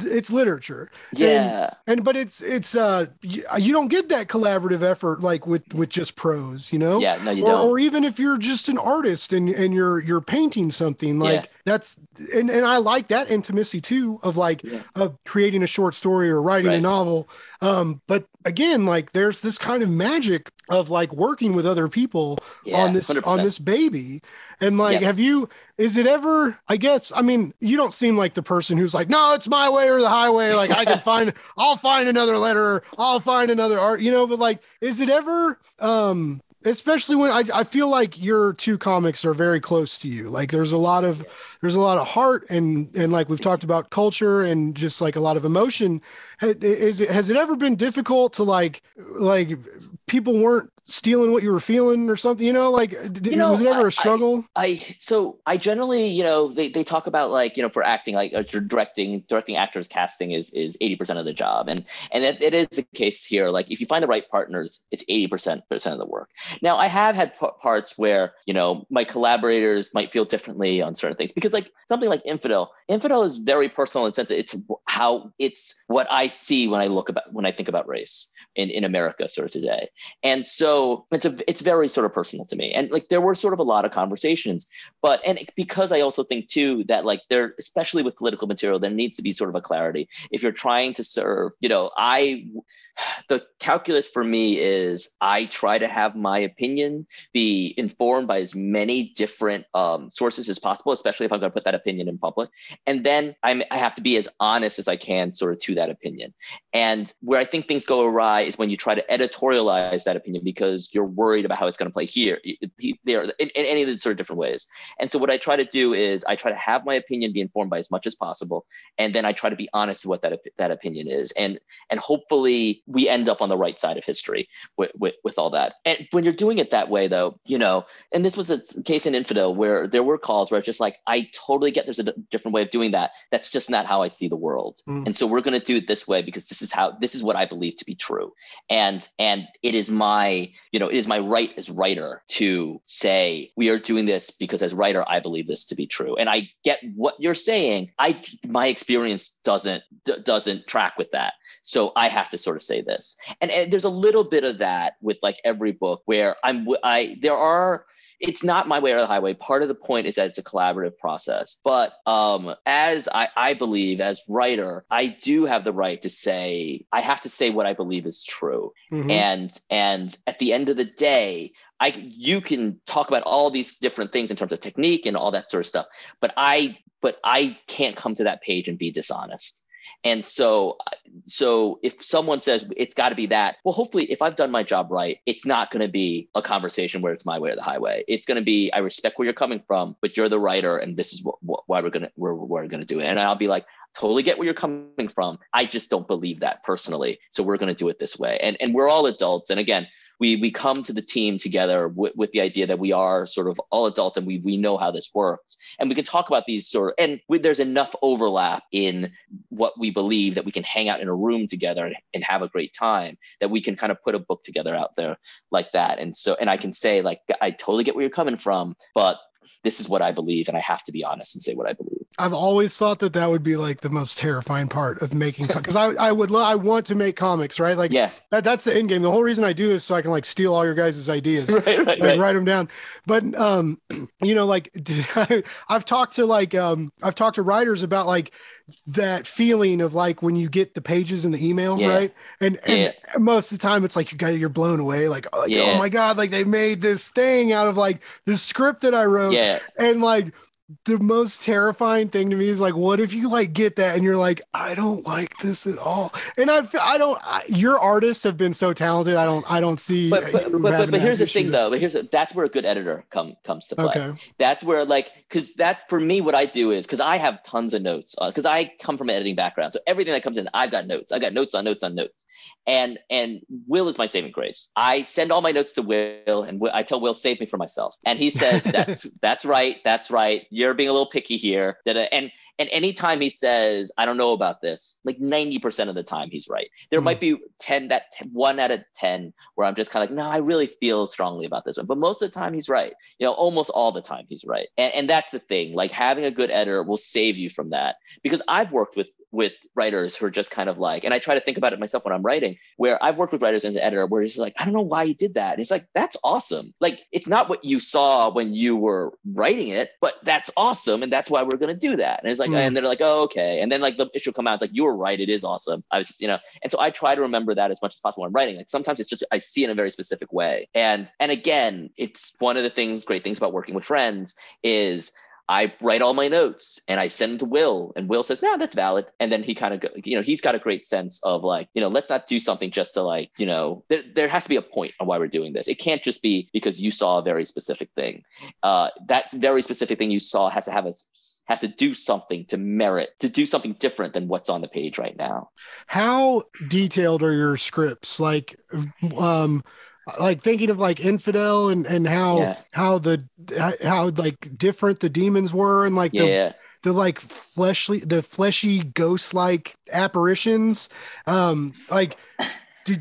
it's literature yeah, and but it's it's uh you, you don't get that collaborative effort like with with just prose you know yeah. No, you or, don't. or even if you're just an artist and and you're you're painting something like Yeah. That's and, and i like that intimacy too of like Yeah. of creating a short story or writing a novel um but again like there's this kind of magic of like working with other people yeah, on this 100%. on this baby and like Yeah. have you is it ever i guess i mean you don't seem like the person who's like no it's my way or the highway like i can find i'll find another letter i'll find another art you know but like is it ever um especially when I, I feel like your two comics are very close to you. Like there's a lot of there's a lot of heart and and like we've talked about culture and just like a lot of emotion. Ha- is it has it ever been difficult to like like people weren't stealing what you were feeling or something? You know, like did, You know, was it ever I- a struggle? I so I generally, you know, they, they talk about like, you know, for acting, like uh, directing, directing actors, casting is is 80% of the job. And and it, it is the case here. Like if you find the right partners, it's 80% of the work. Now I have had p- parts where, you know, my collaborators might feel differently on certain things because like something like Infidel, Infidel is very personal in the sense that it's how it's what I see when I look about when I think about race in, in America sort of today. And so it's a it's very sort of personal to me. And like there were sort of a lot of conversations, but and because I also think too that like there, especially with political material, there needs to be sort of a clarity. If you're trying to serve, you know, I the calculus for me is I try to have my opinion be informed by as many different um, sources as possible, especially if I'm going to put that opinion in public. And then I'm, I have to be as honest as I can, sort of to that opinion. And where I think things go awry is when you try to editorialize that opinion because you're worried about how it's going to play here, there, in, in any of these sort of different ways. And so what I try to do is I try to have my opinion be informed by as much as possible, and then I try to be honest with what that that opinion is, and and hopefully we end up on the right side of history with, with, with all that. And when you're doing it that way, though, you know, and this was a case in Infidel where there were calls where it's just like, I totally get there's a different way of doing that. That's just not how I see the world. Mm. And so we're going to do it this way because this is how, this is what I believe to be true. And, and it is my, you know, it is my right as writer to say, we are doing this because as writer, I believe this to be true. And I get what you're saying. I, my experience doesn't, d- doesn't track with that. So I have to sort of say this. And, and there's a little bit of that with like every book where I'm, I, there are, it's not my way or the highway. Part of the point is that it's a collaborative process. But um, as I, I believe, as writer, I do have the right to say, I have to say what I believe is true. Mhm. And and at the end of the day, I you can talk about all these different things in terms of technique and all that sort of stuff. But I but I can't come to that page and be dishonest. And so, so if someone says it's got to be that, well, hopefully, if I've done my job right, it's not going to be a conversation where it's my way or the highway. It's going to be I respect where you're coming from, but you're the writer, and this is what, what why we're gonna we're, we're gonna do it. And I'll be like, totally get where you're coming from. I just don't believe that personally, so we're going to do it this way. And and we're all adults, and again, we we come to the team together with, with the idea that we are sort of all adults and we we know how this works. And we can talk about these sort of and we, there's enough overlap in what we believe that we can hang out in a room together and, and have a great time that we can kind of put a book together out there like that. And so and i can say like i totally get where you're coming from but this is what i believe and i have to be honest and say what i believe I've always thought that that would be like the most terrifying part of making because I I would lo- I want to make comics right like yeah that that's the end game. The whole reason I do this is so I can like steal all your guys' ideas. right right like right write them down but um you know like i've talked to like um i've talked to writers about like that feeling of like when you get the pages in the email Yeah. right and and Yeah. most of the time it's like you got you're blown away like, oh, like, Yeah. oh my god like they made this thing out of like the script that i wrote yeah and like the most terrifying thing to me is like what if you like get that and you're like i don't like this at all. And i i don't I, your artists have been so talented i don't i don't see but but, but, but, but here's the thing though but here's the, that's where a good editor come comes to play. Okay. That's where like because that's for me what i do is because i have tons of notes uh, because i come from an editing background so everything that comes in i've got notes. I've got notes on notes on notes and and will is my saving grace. I send all my notes to will and Will, i tell will save me for myself. And he says that's that's right that's right. You're being a little picky here. And and anytime he says i don't know about this like 90% of the time he's right. There Hmm. might be 10 that 10, one out of 10 where i'm just kind of like no i really feel strongly about this one. But most of the time he's right. You know almost all the time he's right. And, and that's the thing like having a good editor will save you from that. Because i've worked with with writers who are just kind of like and i try to think about it myself when i'm writing where i've worked with writers as an editor where he's like i don't know why you did that. And it's like that's awesome. Like it's not what you saw when you were writing it but that's awesome and that's why we're going to do that. And it's like Mm. and they're like oh okay. And then like the issue will come out it's like you were right it is awesome. I was you know and so i try to remember that as much as possible when i'm writing. Like sometimes it's just i see it in a very specific way. And and again it's one of the things great things about working with friends is I write all my notes and I send them to Will, and Will says, "No, that's valid." And then he kind of, you know, he's got a great sense of like, you know, let's not do something just to like, you know, there, there has to be a point on why we're doing this. It can't just be because you saw a very specific thing. Uh, that very specific thing you saw has to have a has to do something to merit to do something different than what's on the page right now. how detailed are your scripts like um like thinking of like infidel and and how Yeah. how the how like different the demons were and like the yeah. the like fleshly the fleshy ghost like apparitions um like do,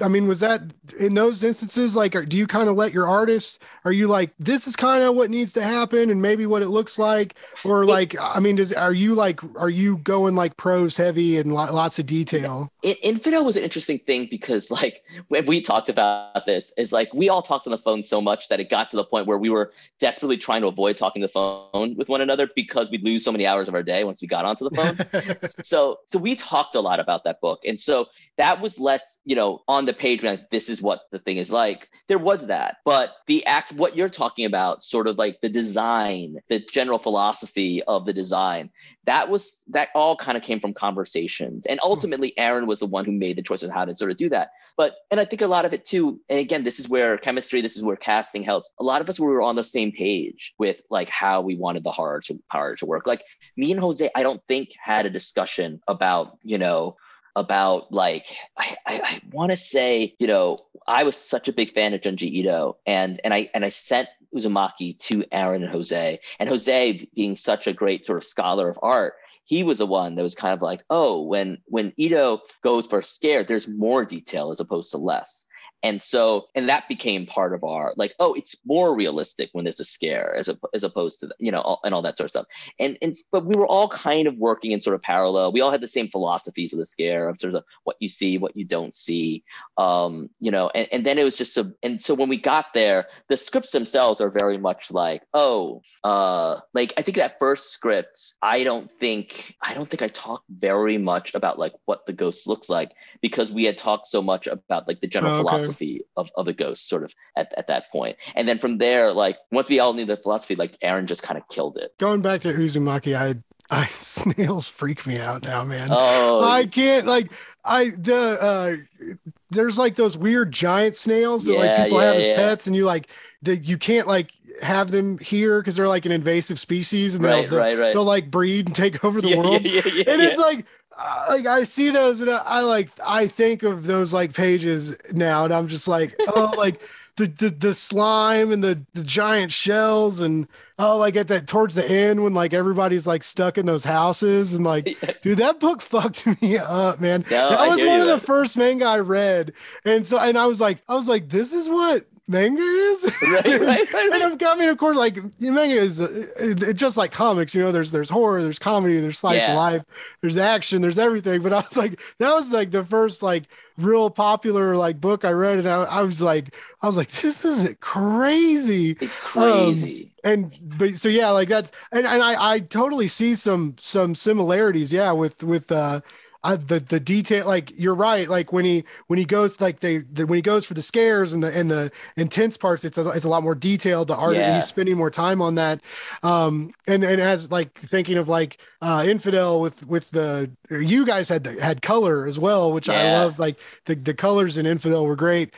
i mean was that in those instances like are, do you kind of let your artists are you like this is kind of what needs to happen and maybe what it looks like or like i mean does are you like are you going like prose heavy and lo- lots of detail In- Infidel was an interesting thing because, like, when we talked about this, is like we all talked on the phone so much that it got to the point where we were desperately trying to avoid talking the phone with one another because we'd lose so many hours of our day once we got onto the phone. so, so we talked a lot about that book, and so that was less, you know, on the page. Like, this is what the thing is like. There was that, but the act, what you're talking about, sort of like the design, the general philosophy of the design, that was that all kind of came from conversations. And hmm. ultimately aaron was the one who made the choice on how to sort of do that. But and i think a lot of it too and again this is where chemistry this is where casting helps. A lot of us were on the same page with like how we wanted the horror to horror to work. Like me and jose i don't think had a discussion about you know about like I I, I want to say you know I was such a big fan of Junji Ito and and I and I sent Uzumaki to Aaron and Jose and Jose being such a great sort of scholar of art he was the one that was kind of like oh when when Ito goes for a scare there's more detail as opposed to less and so and that became part of our like oh it's more realistic when there's a scare as, a, as opposed to you know all, and all that sort of stuff and and but we were all kind of working in sort of parallel we all had the same philosophies of the scare of sort of what you see what you don't see um you know and, and then it was just so and so when we got there the scripts themselves are very much like oh uh like i think that first script i don't think i don't think i talked very much about like what the ghost looks like because we had talked so much about like the general Oh, okay. philosophy of, of the ghost sort of at, at that point and then from there like once we all knew the philosophy like aaron just kind of killed it going back to uzumaki i i snails freak me out now man oh I can't like I the uh there's like those weird giant snails that like Yeah, people have as yeah. pets and you like that you can't like have them here because they're like an invasive species and right they'll, right right they'll like breed and take over the yeah, world. yeah, yeah, yeah, and yeah. it's like uh, like I see those and I, like I think of those like pages now and I'm just like oh like the, the the slime and the the giant shells and oh like at that towards the end when like everybody's like stuck in those houses and like dude that book fucked me up man. No, that I was one of the first manga I read and so and I was like I was like this is what manga is right right right, and. I've got me, of course, like manga is uh, it, it- just like comics. You know, there's there's horror, there's comedy, there's slice Yeah. of life, there's action, there's everything. But I was like, that was like the first like real popular like book I read, and I, I was like, I was like, this is crazy. it's crazy And but so yeah, like that's and, and I I totally see some some similarities. Yeah, with with uh. Uh, the the detail like you're right. Like when he when he goes like they the, when he goes for the scares and the and the intense parts it's a, it's a lot more detailed. The art Yeah. he's spending more time on that. Um and and as like thinking of like uh infidel with with the you guys had the, had color as well which i love like the the colors in infidel were great.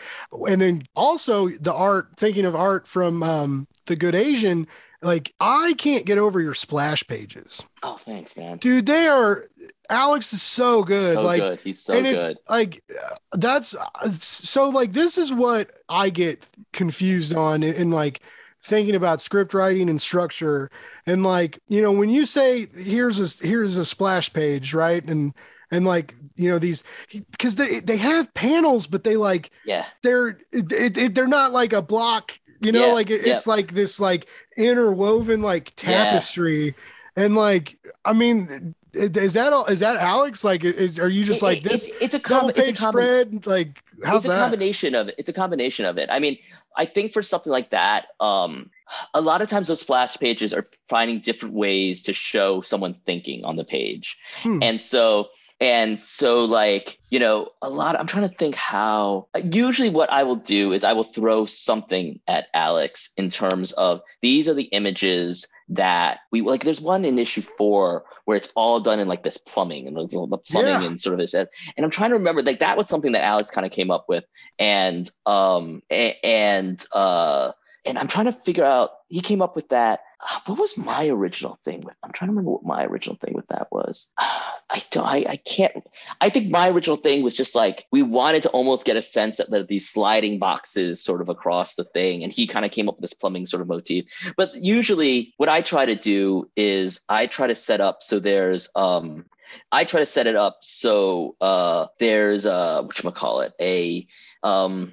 And then also the art thinking of art from um the good asian like i can't get over your splash pages. Oh thanks man. Dude they are alex is so good so like good. He's so and good. it's like uh, that's so like this is what i get confused on in, in like thinking about script writing and structure. And like you know when you say here's a here's a splash page right? And and like you know these because they they have panels but they like yeah. they're it, it, they're not like a block you know Yeah, like it, yeah. it's like this like interwoven like Yeah. tapestry and like i mean is that all is that alex like is are you just It- like this it's, it's a double com- it's a page spread like how's it's a that combination of it. It's a combination of it. I mean, I think for something like that, um, a lot of times those splash pages are finding different ways to show someone thinking on the page. Hmm. And so and so like, you know, a lot I'm trying to think how usually what I will do is I will throw something at Alex in terms of these are the images that we like there's one in issue 4 where it's all done in like this plumbing and the, the plumbing Yeah. and sort of this and I'm trying to remember like that was something that Alex kind of came up with and um and uh and I'm trying to figure out he came up with that what was my original thing with? I'm trying to remember what my original thing with that was. I don't. I, I can't. I think my original thing was just like we wanted to almost get a sense that these sliding boxes sort of across the thing, and he kind of came up with this plumbing sort of motif. But usually, what I try to do is I try to set up so there's um I try to set it up so uh there's uh call it a um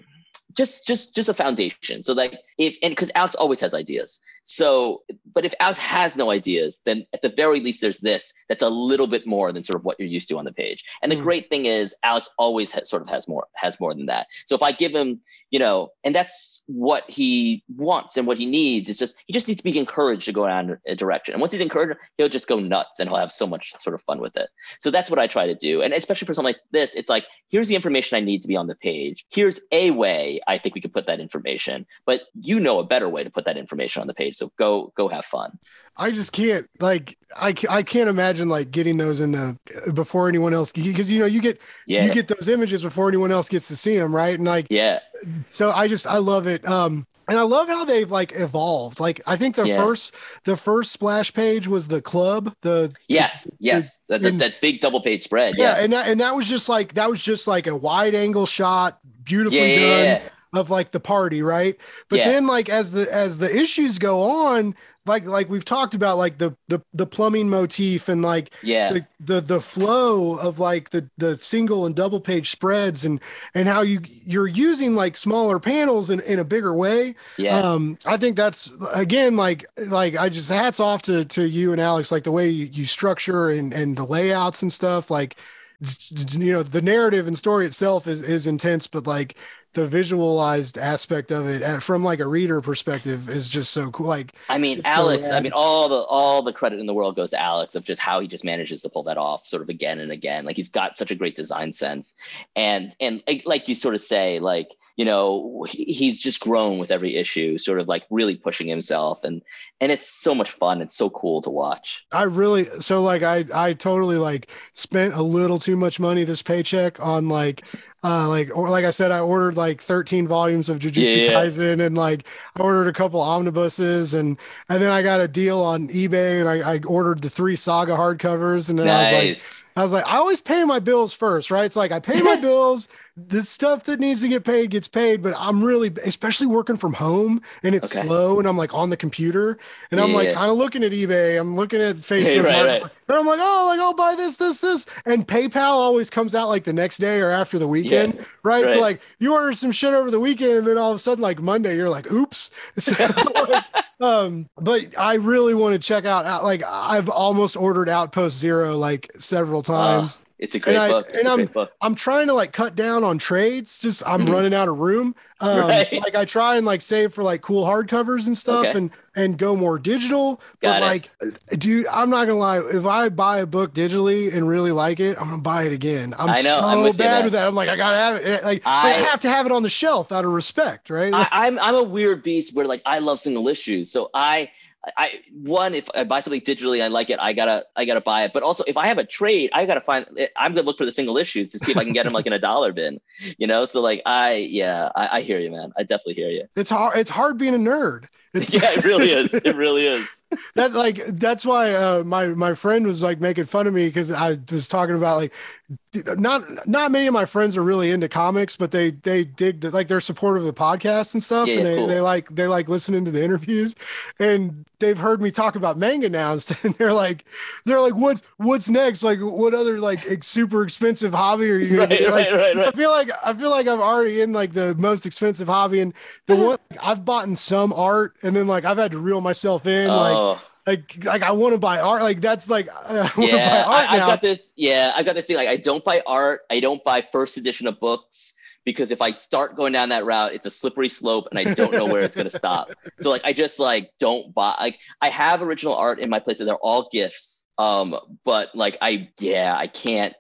just just just a foundation so like if and because alex always has ideas so but if alex has no ideas then at the very least there's this that's a little bit more than sort of what you're used to on the page. And the mm. great thing is alex always has, sort of has more has more than that. So if i give him you know and that's what he wants and what he needs is just he just needs to be encouraged to go down a direction. And once he's encouraged he'll just go nuts and he'll have so much sort of fun with it. So that's what i try to do. And especially for something like this it's like here's the information i need to be on the page. Here's a way i think we could put that information. But you know a better way to put that information on the page so go go have fun I just can't like I, I can't imagine like getting those in the before anyone else because you know you get yeah. you get those images before anyone else gets to see them right and like yeah so I just I love it um and I love how they've like evolved like I think the yeah. first the first splash page was the club the yes the, yes the, the, that big double page spread yeah. yeah. and that and that was just like that was just like a wide angle shot beautifully done of like the party right? But then like as the as the issues go on like like we've talked about like the the, the plumbing motif and like yeah. the, the the flow of like the the single and double page spreads and and how you you're using like smaller panels in, in a bigger way. Yeah. Um i think that's again like like i just hats off to to you and alex like the way you, you structure and and the layouts and stuff like you know the narrative and story itself is is intense but like the visualized aspect of it uh, from like a reader perspective is just so cool like i mean alex so i mean all the all the credit in the world goes to alex of just how he just manages to pull that off sort of again and again like he's got such a great design sense. And and like you sort of say like you know he's just grown with every issue sort of like really pushing himself and and it's so much fun it's so cool to watch. I really so like i i totally like spent a little too much money this paycheck on like uh, like or like I said, I ordered like 13 volumes of Jujutsu yeah, Kaisen and like I ordered a couple omnibuses and and then I got a deal on eBay and I, I ordered the three saga hardcovers and then nice. I was like I was like, I always pay my bills first, right? It's like I pay my bills, the stuff that needs to get paid gets paid, but I'm really, especially working from home and it's okay. slow and I'm like on the computer and I'm like kind of looking at eBay, I'm looking at Facebook, right, right. And I'm like, oh, like I'll buy this, this, this, and PayPal always comes out like the next day or after the weekend, yeah, right? right? So like you order some shit over the weekend and then all of a sudden like Monday you're like, oops. So, like, um, but I really want to check out. Like I've almost ordered Outpost Zero like several times. It's a great and book. I, and I'm book. I'm trying to like cut down on trades. Just I'm mm-hmm. running out of room. Um, right. so, like I try and like save for like cool hardcovers and stuff, okay. and and go more digital. Got but like, dude, I'm not gonna lie. If I buy a book digitally and really like it, I'm gonna buy it again. I'm I know, so I'm with bad with that. I'm like, I gotta have it. Like I, I, have to have it on the shelf out of respect, right? I, I'm I'm a weird beast where like I love single issues, so I I one if I buy something digitally, I like it. I gotta I gotta buy it. But also, if I have a trade, I gotta find. Eh, I'm gonna look for the single issues to see if I can get them like in a dollar bin. You know, so like I yeah, I, I hear you, man. I definitely hear you. It's hard. It's hard being a nerd. It's, yeah, it really is. It really is. That like that's why uh, my my friend was like making fun of me because I was talking about like not not many of my friends are really into comics, but they they dig the, like they're supportive of the podcast and stuff, yeah, and they, cool. they like they like listening to the interviews, and they've heard me talk about manga now, and they're like they're like what what's next? Like what other like super expensive hobby are you? Right, like, right, right, right. I feel like I feel like I'm already in like the most expensive hobby, and the one I've bought in some art, and then like I've had to reel myself in, oh. like like like I want to buy art. Like that's like I yeah, I, have got this. Yeah, I got this thing. Like I don't buy art. I don't buy first edition of books because if I start going down that route, it's a slippery slope, and I don't know where it's gonna stop. So like I just like don't buy. Like I have original art in my place, and they're all gifts. Um, but like I yeah, I can't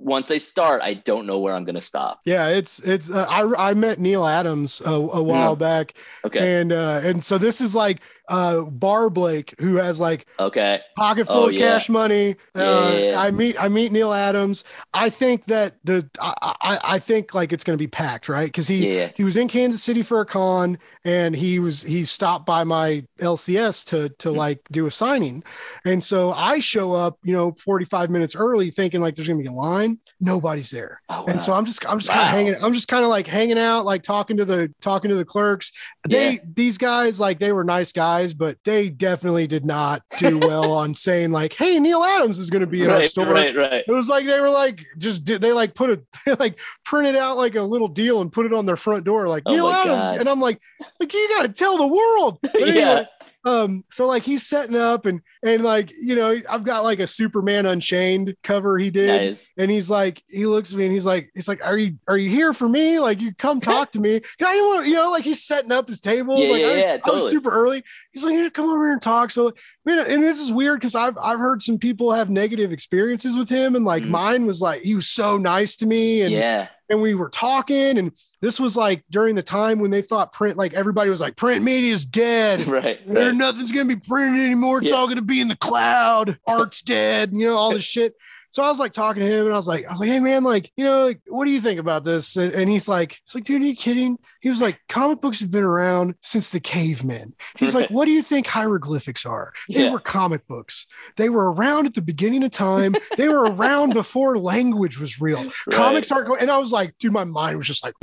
once I start, I don't know where I'm going to stop. Yeah, it's it's. Uh, I I met Neal Adams a, a while yeah. back. Okay. And uh, and so this is like uh Bar Blake, who has like Okay. pocket full Oh, of yeah. cash money. Uh, yeah. I meet I meet Neal Adams. I think that the I I, I think like it's gonna be packed, right? Because he Yeah. he was in Kansas City for a con and he was he stopped by my LCS to Mm-hmm. to like do a signing. And so I show up, you know, 45 minutes early thinking like there's gonna be a line. Nobody's there. Oh, And so. I'm just I'm just kind of hanging I'm just kind of like hanging out, like talking to the talking to the clerks. They these guys like they were nice guys, but they definitely did not do well on saying like, "Hey, Neal Adams is going to be in our right, store." right, right. It was like they were like just did they like put a they like printed out like a little deal and put it on their front door like Oh Neal Adams, God. and I'm like, like you got to tell the world. But anyway, yeah. Um, so like he's setting up and and like you know I've got like a Superman Unchained cover he did, Nice. and he's like, he looks at me and he's like, he's like, are you are you here for me? Like, you come talk to me. I didn't want, you know, like he's setting up his table. Yeah, like, yeah, I, yeah, I was totally. super early. He's like, yeah, come over here and talk. So, you know, and this is weird because I've I've heard some people have negative experiences with him, and like Mhm. mine was like he was so nice to me, and yeah. And we were talking, and this was like during the time when they thought print, like everybody was like, print media is dead. Right. There, right. nothing's gonna be printed anymore. It's Yeah. all gonna be in the cloud. Art's dead. You know all this shit. So I was like talking to him, and I was like, I was like, hey man, like, you know, like, what do you think about this? And, and he's like, he's like, dude, are you kidding? He was like, comic books have been around since the cavemen. He's like, what do you think hieroglyphics are? They Yeah. were comic books. They were around at the beginning of time. they were around before language was real. Comics aren't going. And I was like, dude, my mind was just like,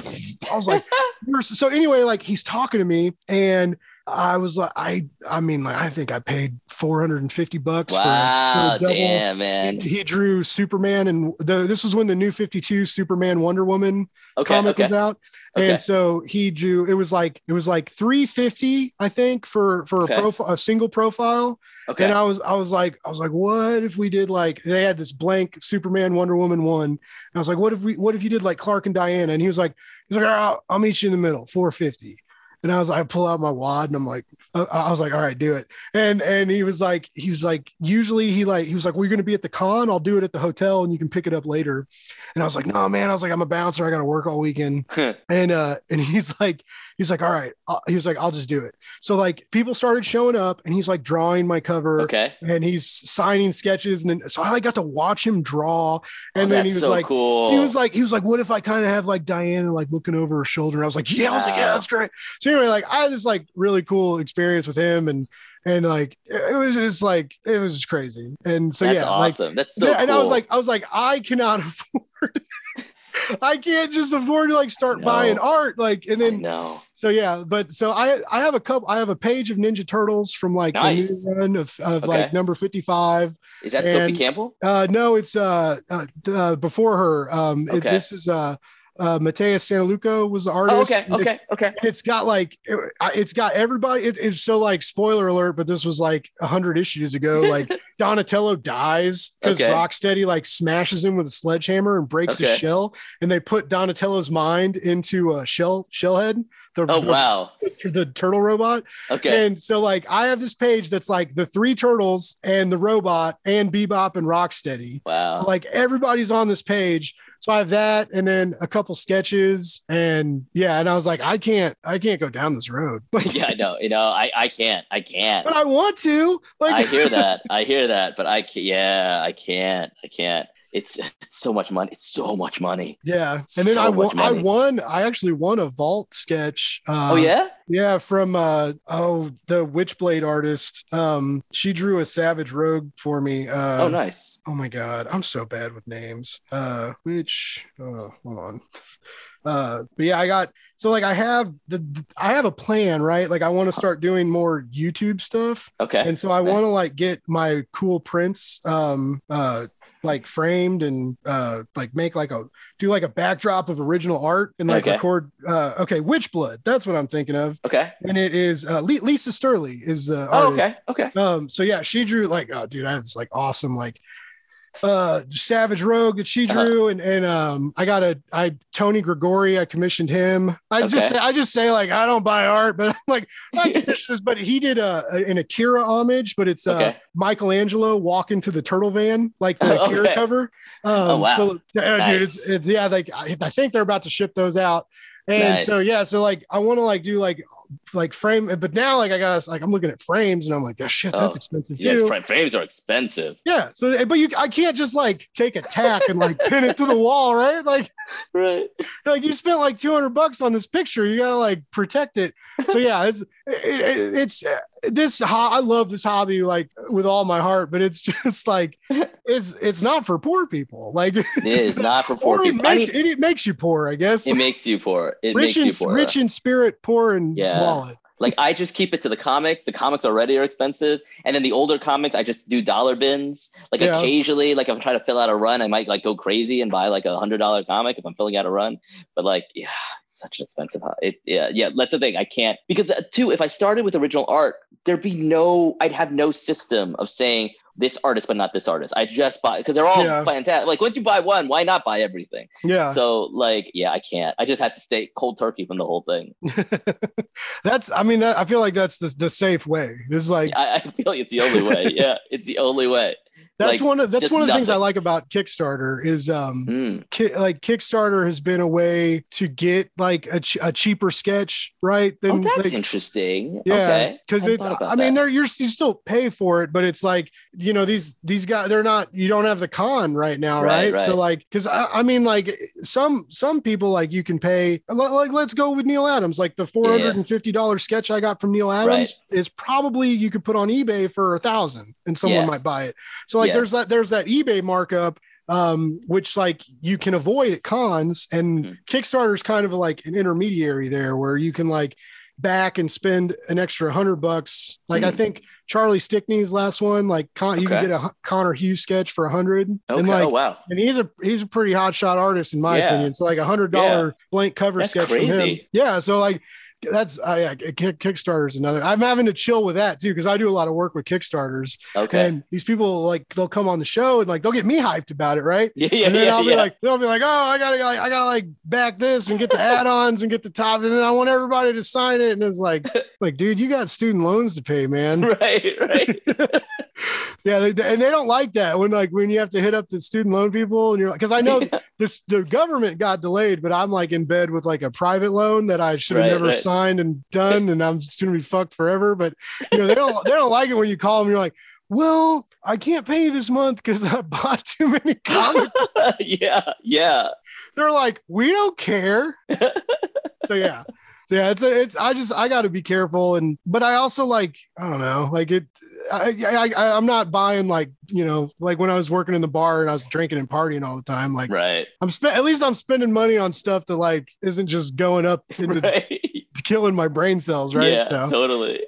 I was like, so anyway, like he's talking to me and I was like, I, I mean, like, I think I paid 450 bucks for, Wow. for a double. Damn, man. He, he drew Superman and the, this was when the new 52 Superman Wonder Woman Okay. comic Okay. was out. Okay. And so he drew, it was like, it was like 350, I think for, for a profile, a single profile. Okay. And I was, I was like, I was like, what if we did like they had this blank Superman Wonder Woman one? And I was like, what if we, what if you did like Clark and Diana? And he was like, he's like, "All right, I'll, I'll meet you in the middle, 450. And I was, I pull out my wad and I'm like, I, I was like, all right, do it. And and he was like, he was like, usually he like, he was like, we're gonna be at the con. I'll do it at the hotel and you can pick it up later. And I was like, no, man. I was like, I'm a bouncer. I got to work all weekend. And uh, and he's like, he's like, all right. He was like, I'll just do it. So like, people started showing up, and he's like drawing my cover, okay. and he's signing sketches, and then so I got to watch him draw, and Oh, then he was so like. cool. He was like, he was like, what if I kind of have like Diana like looking over her shoulder? And I was like, yeah, I was like, yeah, that's great. So anyway, like I had this like really cool experience with him, and and like it was just like it was just crazy. And so that's yeah, like awesome. that's so yeah, and I was like, I was like, I cannot afford. I can't just afford to like start buying art, like, and then no. so yeah, but so I I have a couple. I have a page of Ninja Turtles from like Nice. the new run of, of like number fifty five. Is that Sophie Campbell? Uh, no, it's uh, uh, uh before her. Um, it- Okay. this is uh, uh, Mateus Santolouco was the artist. Oh, okay. and it's- Okay. Okay. it's got like it, it's got everybody. It, it's so like spoiler alert, but this was like a hundred issues ago. Like Donatello dies because Okay. Rocksteady like smashes him with a sledgehammer and breaks his shell, and they put Donatello's mind into a shell shellhead. The, Oh the- wow. the turtle robot. Okay. And so like I have this page that's like the three turtles and the robot and Bebop and Rocksteady. Wow. So like everybody's on this page. So I have that and then a couple sketches and yeah, and I was like, I can't, I can't go down this road. Like, yeah, I know. You know, I I can't. I can't. but I want to. Like I hear that. I hear that, but I can't. Yeah, I can't. I can't. It's, it's so much money. It's so much money. yeah. And then So I won I won, I actually won a vault sketch. Uh, oh yeah. Yeah, from uh oh the Witchblade artist. Um she drew a savage rogue for me. Uh oh nice. Oh my god, I'm so bad with names. Uh which oh hold on. Uh but yeah, I got so like I have the I have a plan, right? Like I want to start doing more YouTube stuff. Okay. And so I Nice. want to like get my cool prints um uh like framed and uh like make like a do like a backdrop of original art and like Okay. record uh okay, Witchblood. That's what I'm thinking of. Okay. And it is uh Lisa Sterle is the Oh, artist. okay. Okay. Um, so yeah, she drew like, oh dude, I have this like awesome like uh Savage Rogue that she Uh-huh. drew, and and um I got a I Tony Gregori, I commissioned him. I just Okay. say I just say like I don't buy art, but I'm like I commissioned this, but he did a, a- an Akira homage, but it's uh Okay. Michelangelo walking to the turtle van, like the Akira Okay. cover. Um Oh, wow. so yeah, dude, it's, it's yeah, like I, I think they're about to ship those out. And so yeah, so like I want to like do like like frame, but now like I got like I'm looking at frames and I'm like, oh shit, that's Oh, expensive Yeah, too. frames are expensive. Yeah. So, but you, I can't just like take a tack and like pin it to the wall, right? Like, Right. like you spent like 200 bucks on this picture. You gotta like protect it. So yeah, it's, it, it, it's uh, this, I love this hobby like with all my heart, but it's just like, it's, it's not for poor people. Like, It is not for poor or it people. I mean, it, it makes you poor, I guess. it makes you poor. It rich makes you in, poor. rich in spirit, poor in Yeah. Like I just keep it to the comics. The comics already are expensive, and then the older comics I just do dollar bins. Like Yeah. occasionally, like if I'm trying to fill out a run, I might like go crazy and buy like a hundred dollar comic if I'm filling out a run. But like, yeah, it's such an expensive. It yeah yeah. That's the thing. I can't because uh, too. If I started with original art, there'd be no. I'd have no system of saying this artist but not this artist. I just buy because they're all Yeah. fantastic. Like once you buy one, why not buy everything? Yeah. So like yeah, I can't. I just had to stay cold turkey from the whole thing. that's, I mean, that, I feel like that's the, the safe way. It's like, I, I feel like it's the only way. Yeah, it's the only way. That's like, one of, that's one of the things I like about Kickstarter is, um, Mm, ki- like Kickstarter has been a way to get like a, ch- a cheaper sketch, right? Oh, Than that's like, interesting. yeah, because Hadn't it. I mean, that. they're you're you still pay for it, but it's like you know these these guys they're not. You don't have the con right now, right? Right, So like, because I, I mean, like some some people like you can pay like let's go with Neal Adams. Like the four hundred and fifty dollars sketch I got from Neal Adams is probably you could put on eBay for a thousand, and someone Yeah. might buy it. So like, Yeah. there's that there's that eBay markup um which like you can avoid at cons and Mhm. is kind of like an intermediary there where you can like back and spend an extra hundred bucks like i Mhm. think charlie stickney's last one like Con- you can get a conor hughes sketch for a hundred Okay. and like oh wow. and he's a he's a pretty hot shot artist in my Yeah. opinion so like a hundred dollar blank cover That's sketch from him yeah so like that's I, yeah, Kick, Kickstarter's another. I'm having to chill with that too because I do a lot of work with Kickstarters, Okay. and these people like they'll come on the show and like they'll get me hyped about it, right? yeah, yeah, and then yeah, I'll be yeah. like, they'll be like, oh, I gotta, like, I gotta like back this and get the add-ons and get the top, and then I want everybody to sign it, and it's like, like, dude, you got student loans to pay, man. right, right. yeah, they, and they don't like that when like when you have to hit up the student loan people, and you're like, because I know this the government got delayed, but I'm like in bed with like a private loan that I should have Right, never right. signed and done, and I'm just gonna be fucked forever. But you know, they don't they don't like it when you call them. You're like, well, I can't pay you this month because I bought too many comics. yeah, yeah. They're like, we don't care. so yeah. Yeah, it's a, it's. I just I got to be careful, and but I also like I don't know, like it. I, I I I'm not buying like you know like when I was working in the bar and I was drinking and partying all the time. Like Right, I'm spend at least I'm spending money on stuff that like isn't just going up into right. killing my brain cells, right? Yeah, so totally.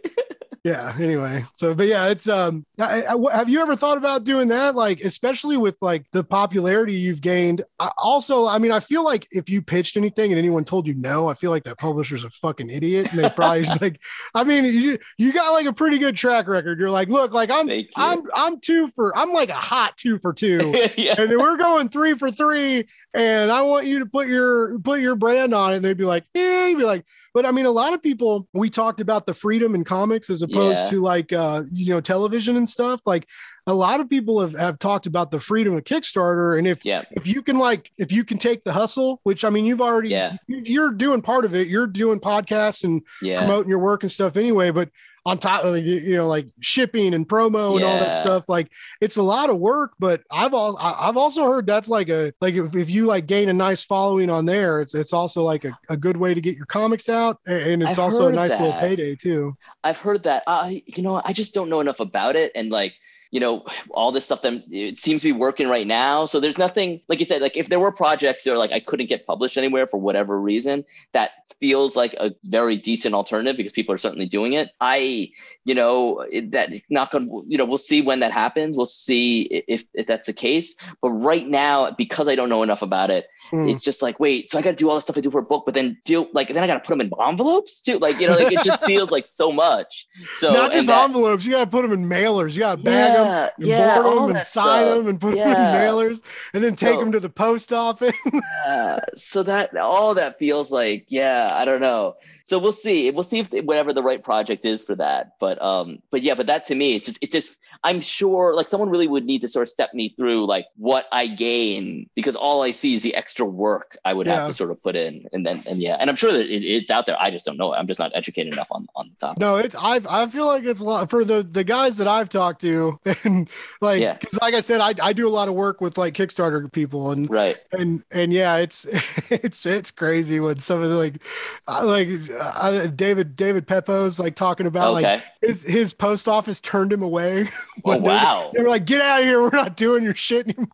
Yeah. Anyway, so but yeah, it's um. I, I, have you ever thought about doing that? Like especially with like the popularity you've gained. I, also, I mean, I feel like if you pitched anything and anyone told you no, I feel like that publisher's a fucking idiot, and they probably just like. I mean, you you got like a pretty good track record. You're like, look, like I'm I'm I'm two for I'm like a hot two for two. yeah, and then we're going three for three, and I want you to put your put your brand on it. And they'd be like, yeah, you'd be like, but I mean, a lot of people we talked about the freedom in comics as opposed Yeah. to like uh, you know, television and stuff. Like a lot of people have, have talked about the freedom of Kickstarter. And if yeah, if you can like if you can take the hustle, which I mean you've already Yeah. you- you're doing part of it, you're doing podcasts and yeah. promoting your work and stuff anyway, but on top of you know like shipping and promo and all that stuff. Like it's a lot of work but i've all i've also heard that's like a like if, if you like gain a nice following on there it's it's also like a, a good way to get your comics out and it's I've also a nice little payday too. I've heard that. I, you know, I just don't know enough about it, and like, you know, all this stuff that it seems to be working right now. So there's nothing, like you said, like if there were projects that are like I couldn't get published anywhere for whatever reason, that feels like a very decent alternative because people are certainly doing it. I, you know, that not going. to You know, we'll see when that happens. We'll see if if that's the case. But right now, because I don't know enough about it, Mm. it's just like wait so i got to do all the stuff i do for a book but then deal like then i got to put them in envelopes too like you know like it just feels like so much so not just that- envelopes you got to put them in mailers you got to bag them and yeah, board them and sign stuff. them and put them in mailers and then take So- them to the post office Yeah. so that all that feels like yeah i don't know so we'll see. We'll see if whatever the right project is for that. But um, but yeah, but that to me, it just it just I'm sure like someone really would need to sort of step me through like what I gain because all I see is the extra work I would Yeah. have to sort of put in, and then and yeah, and I'm sure that it, it's out there. I just don't know it. I'm just not educated enough on on the topic. No, it's I I feel like it's a lot for the the guys that I've talked to and like Yeah. like I said I I do a lot of work with like Kickstarter people and Right. and and yeah, it's it's it's crazy when some of the like uh, like uh, David David Pepose like talking about like his his post office turned him away. oh wow. They were like, "Get out of here! We're not doing your shit anymore."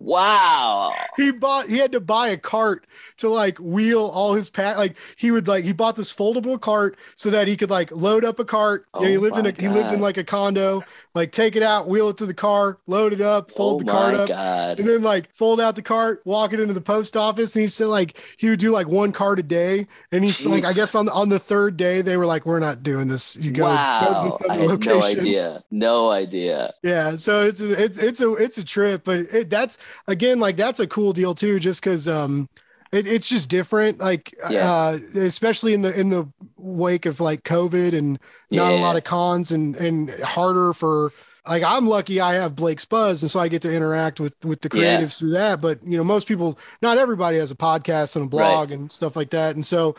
Wow. He bought. He had to buy a cart to like wheel all his pack. Like he would like he bought this foldable cart so that he could like load up a cart. Oh yeah, he Oh lived in a he lived in like a condo. Like take it out, wheel it to the car, load it up, oh fold oh the cart up, god. and then like fold out the cart, walk it into the post office. And he said like he would do like one cart a day. And he's like, I guess on on the third day they were like, we're not doing this. You go, go to wow. this I had no idea. No idea. Yeah, so it's a, it's it's a it's a trip, but it, that's again like that's a cool deal too, just because um it, it's just different, like Yeah. uh especially in the in the wake of like COVID and not a lot of cons and and harder for like I'm lucky I have Blake's Buzz and so I get to interact with with the Yeah. creatives through that. But you know, most people, not everybody has a podcast and a blog and stuff like that, and so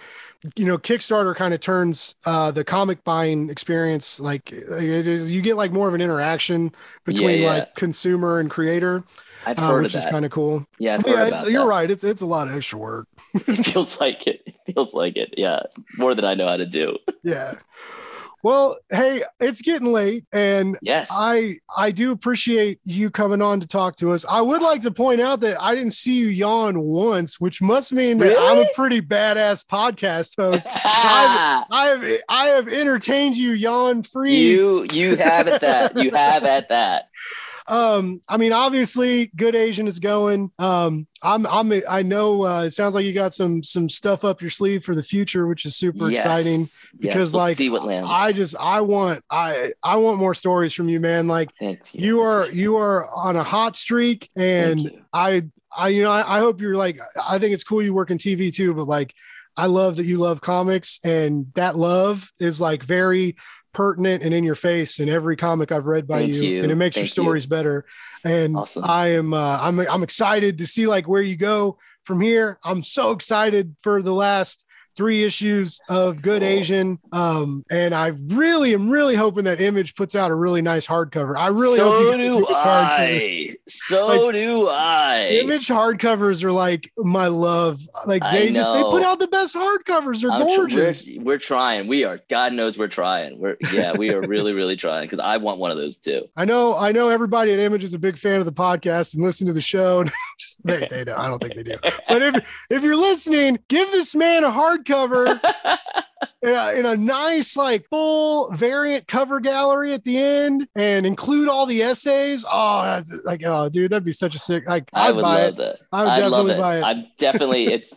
you know kickstarter kind of turns uh the comic buying experience like it is you get like more of an interaction between yeah. like consumer and creator I've uh, heard which of is kind of cool yeah, I've yeah you're that. right it's it's a lot of extra work It feels like it. It feels like it. Yeah. More than I know how to do. yeah well hey it's getting late and Yes. I I do appreciate you coming on to talk to us. I would like to point out that I didn't see you yawn once, which must mean that I'm a pretty badass podcast host. I have I have entertained you yawn free. you you have at that. You have at that. Um, I mean, obviously, good Asian is going. Um, I'm I'm I know uh, it sounds like you got some some stuff up your sleeve for the future, which is super Yes. exciting. Yes, because, we'll like, see what lands. I just I want I I want more stories from you, man. Like you. you are you are on a hot streak and I I you know I, I hope you're like I think it's cool you work in TV too, but like I love that you love comics and that love is like very pertinent and in your face in every comic I've read by you, you. and it makes your Thank you. stories better. And Awesome. I am uh, I'm I'm excited to see like where you go from here. I'm so excited for the last three issues of Good Asian. Um, and I really am really hoping that Image puts out a really nice hardcover. I really hope so do. I. So Like, do I. Image hardcovers are like my love. Like they just they put out the best hardcovers. They're I'm tr- gorgeous. we're, we're trying. We are. God knows we're trying. We're yeah. We are really really trying because I want one of those too. I know I know everybody at Image is a big fan of the podcast and listen to the show. Just- they, they don't. I don't think they do. But if if you're listening, give this man a hardcover in a, in a nice like full variant cover gallery at the end and include all the essays. Oh, that's like oh, dude, that'd be such a sick. Like I I'd buy love it. that. I would I love definitely it. buy it. I'm definitely. It's.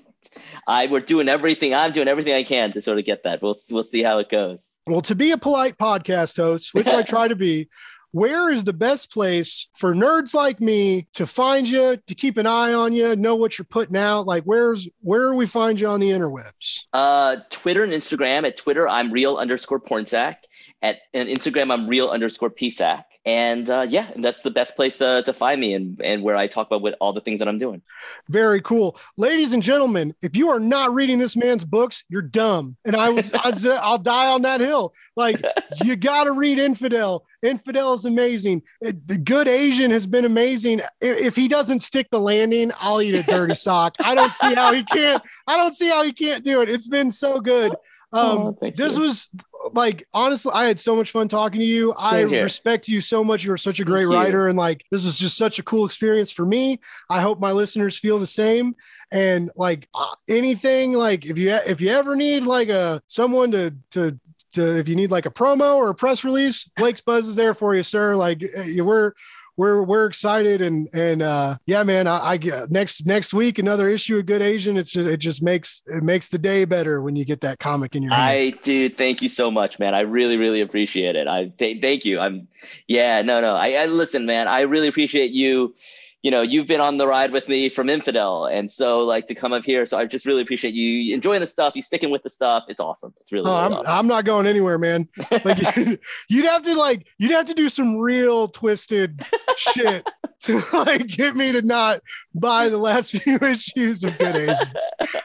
I we're doing everything. I'm doing everything I can to sort of get that. We'll we'll see how it goes. Well, to be a polite podcast host, which I try to be, where is the best place for nerds like me to find you, to keep an eye on you, know what you're putting out? Like, where's where we find you on the interwebs? Uh, Twitter and Instagram. At Twitter, I'm real underscore pornsak. At and Instagram, I'm real underscore psac. And uh, yeah, and that's the best place uh, to find me and and where I talk about what all the things that I'm doing. Very cool, ladies and gentlemen. If you are not reading this man's books, you're dumb, and I would I'll die on that hill. Like, you got to read Infidel. Infidel is amazing. The Good Asian has been amazing. If, if he doesn't stick the landing, I'll eat a dirty sock. I don't see how he can't. I don't see how he can't do it. It's been so good. Um, Oh, this you. was like honestly, I had so much fun talking to you. I here. respect you so much. You are such a great Thank you. writer, and like this was just such a cool experience for me. I hope my listeners feel the same. And like uh, anything, like if you if you ever need like a someone to to to if you need like a promo or a press release, Blake's Buzz is there for you, sir. Like you- we're we're we're excited and and uh yeah man I, I get next next week another issue of good asian it's just it just makes it makes the day better when you get that comic in your hand I do. Thank you so much, man. I really, really appreciate it. I th- thank you. I'm, yeah, no, no. I, I listen, man. I really appreciate you you know, you've been on the ride with me from Infidel, and so like to come up here. So I just really appreciate you enjoying the stuff, you sticking with the stuff. It's awesome. It's really. Oh, really I'm, awesome. I'm not going anywhere, man. Like you'd have to like you'd have to do some real twisted shit to like get me to not buy the last few issues of Good Asian.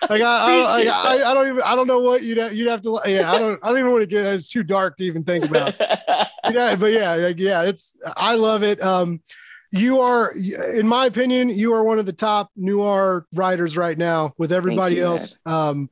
Like I, I, I, I don't even I don't know what you'd have, you'd have to yeah I don't I don't even want to get it's too dark to even think about. yeah, but yeah, like, yeah, it's I love it. Um, you are, in my opinion, you are one of the top noir writers right now. With everybody you, else, um,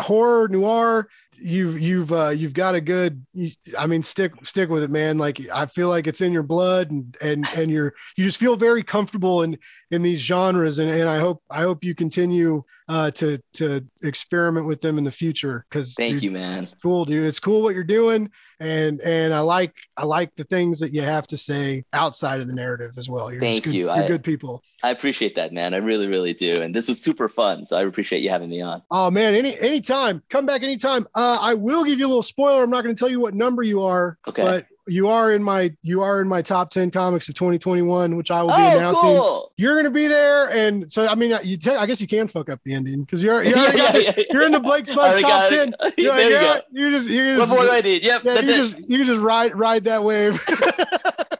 horror noir. You've you've uh, you've got a good. You, I mean, stick stick with it, man. Like I feel like it's in your blood, and and and you're you just feel very comfortable in in these genres, and and I hope I hope you continue uh, to to experiment with them in the future because Thank you, man. it's cool, dude. It's cool what you're doing, and and I like I like the things that you have to say outside of the narrative as well. You're Thank good, you. You're I- good people. I appreciate that, man. I really, really do. And this was super fun. So I appreciate you having me on. Oh man, any anytime, come back anytime. Uh, Uh, I will give you a little spoiler. I'm not going to tell you what number you are, Okay. but you are in my you are in my top ten comics of 2021, which I will be oh, announcing. cool. You're going to be there, and so I mean, you te- I guess you can fuck up the ending because you're you're, Yeah, yeah, the- yeah, you're in the Blake's Buzz top got ten. You're, there like, you yeah, go. you just you What just more do I? Yep. yeah, you it. just you just ride ride that wave.